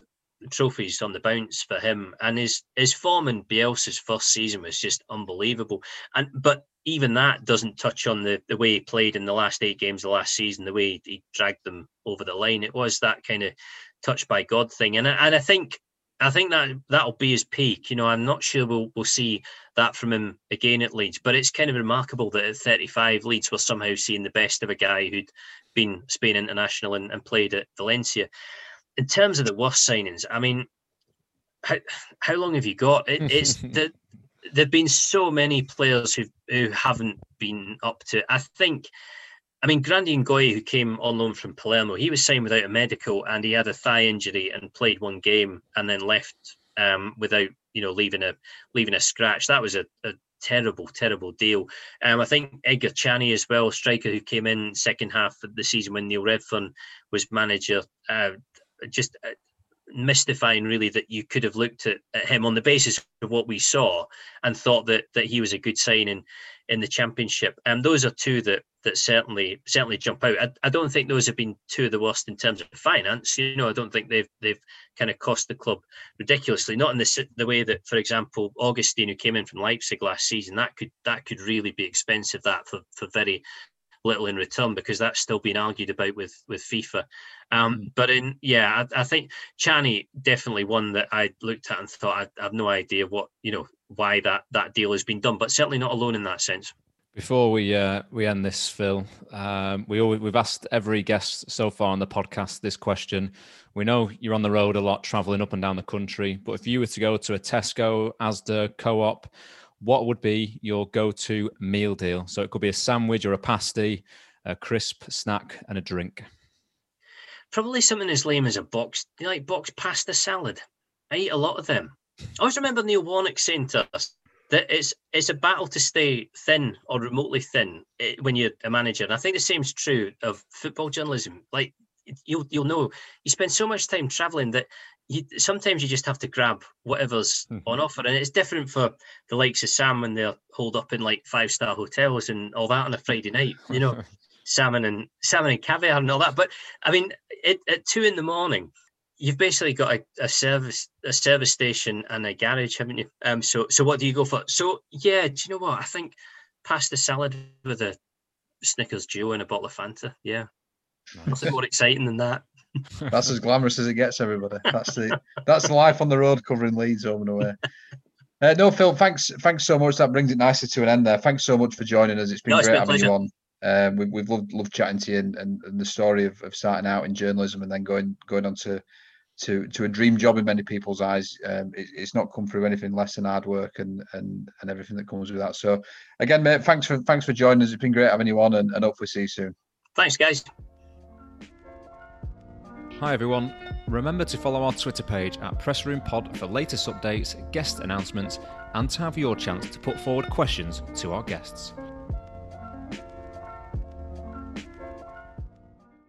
trophies on the bounce for him, and his his form in Bielsa's first season was just unbelievable. And but even that doesn't touch on the the way he played in the last eight games of last season, the way he dragged them over the line. It was that kind of touched by God thing, and and I think I think that that'll be his peak. You know, I'm not sure we'll we'll see that from him again at Leeds, but it's kind of remarkable that at 35, Leeds were somehow seeing the best of a guy who'd been Spain international and, and played at Valencia in terms of the worst signings, I mean, how, how long have you got? It, it's the there've been so many players who who haven't been up to. I think, I mean, Granddi Ngoyi, who came on loan from Palermo, he was signed without a medical and he had a thigh injury and played one game and then left um, without you know leaving a leaving a scratch. That was a, a terrible, terrible deal. Um, I think Edgar Çani as well, striker who came in second half of the season when Neil Redfearn was manager. Uh, just uh, mystifying really that you could have looked at, at, him on the basis of what we saw and thought that that he was a good sign in in the championship. And those are two that that certainly certainly jump out. I, I don't think those have been two of the worst in terms of finance. You know I don't think they've they've kind of cost the club ridiculously. Not in the the way that for example Augustin who came in from Leipzig last season that could that could really be expensive that for for very little in return because that's still being argued about with with FIFA. Um, mm. but in yeah, I, I, think Çani definitely one that I looked at and thought I, I have no idea what you know why that that deal has been done, but certainly not alone in that sense. Before we uh, we end this, Phil, um, we always, we've asked every guest so far on the podcast this question. We know you're on the road a lot, traveling up and down the country. But if you were to go to a Tesco, Asda, Co-op, what would be your go-to meal deal? So it could be a sandwich or a pasty, a crisp snack, and a drink. Probably something as lame as a box, like box pasta salad. I eat a lot of them. I always remember Neil Warnock saying to us that it's it's a battle to stay thin or remotely thin eh, when you're a manager. And I think the same's true of football journalism. Like you'll you'll know you spend so much time traveling that you, sometimes you just have to grab whatever's mm-hmm. on offer, and it's different for the likes of Sam when they're holed up in like five star hotels and all that on a Friday night. You know, salmon and salmon and caviar and all that. But I mean, it, at two in the morning, you've basically got a, a, service a service station and a garage, haven't you? Um, so so what do you go for? So yeah, do you know what? I think pasta salad with a Snickers duo and a bottle of Fanta. Yeah, nothing more exciting than that. That's as glamorous as it gets, everybody. That's the that's life on the road covering Leeds home and away. Uh, no, Phil, thanks thanks so much. That brings it nicely to an end there. Thanks so much for joining us. It's been no, great having you on. Um, we, have loved, loved chatting to you and, and, and the story of, of, starting out in journalism and then going going on to to to a dream job in many people's eyes. Um, it, it's not come through anything less than hard work and and and everything that comes with that. So again, mate, thanks for thanks for joining us. It's been great having you on, and, and hopefully see you soon. Thanks, guys. Hi everyone. Remember to follow our Twitter page at Press Room Pod for latest updates, guest announcements, and to have your chance to put forward questions to our guests.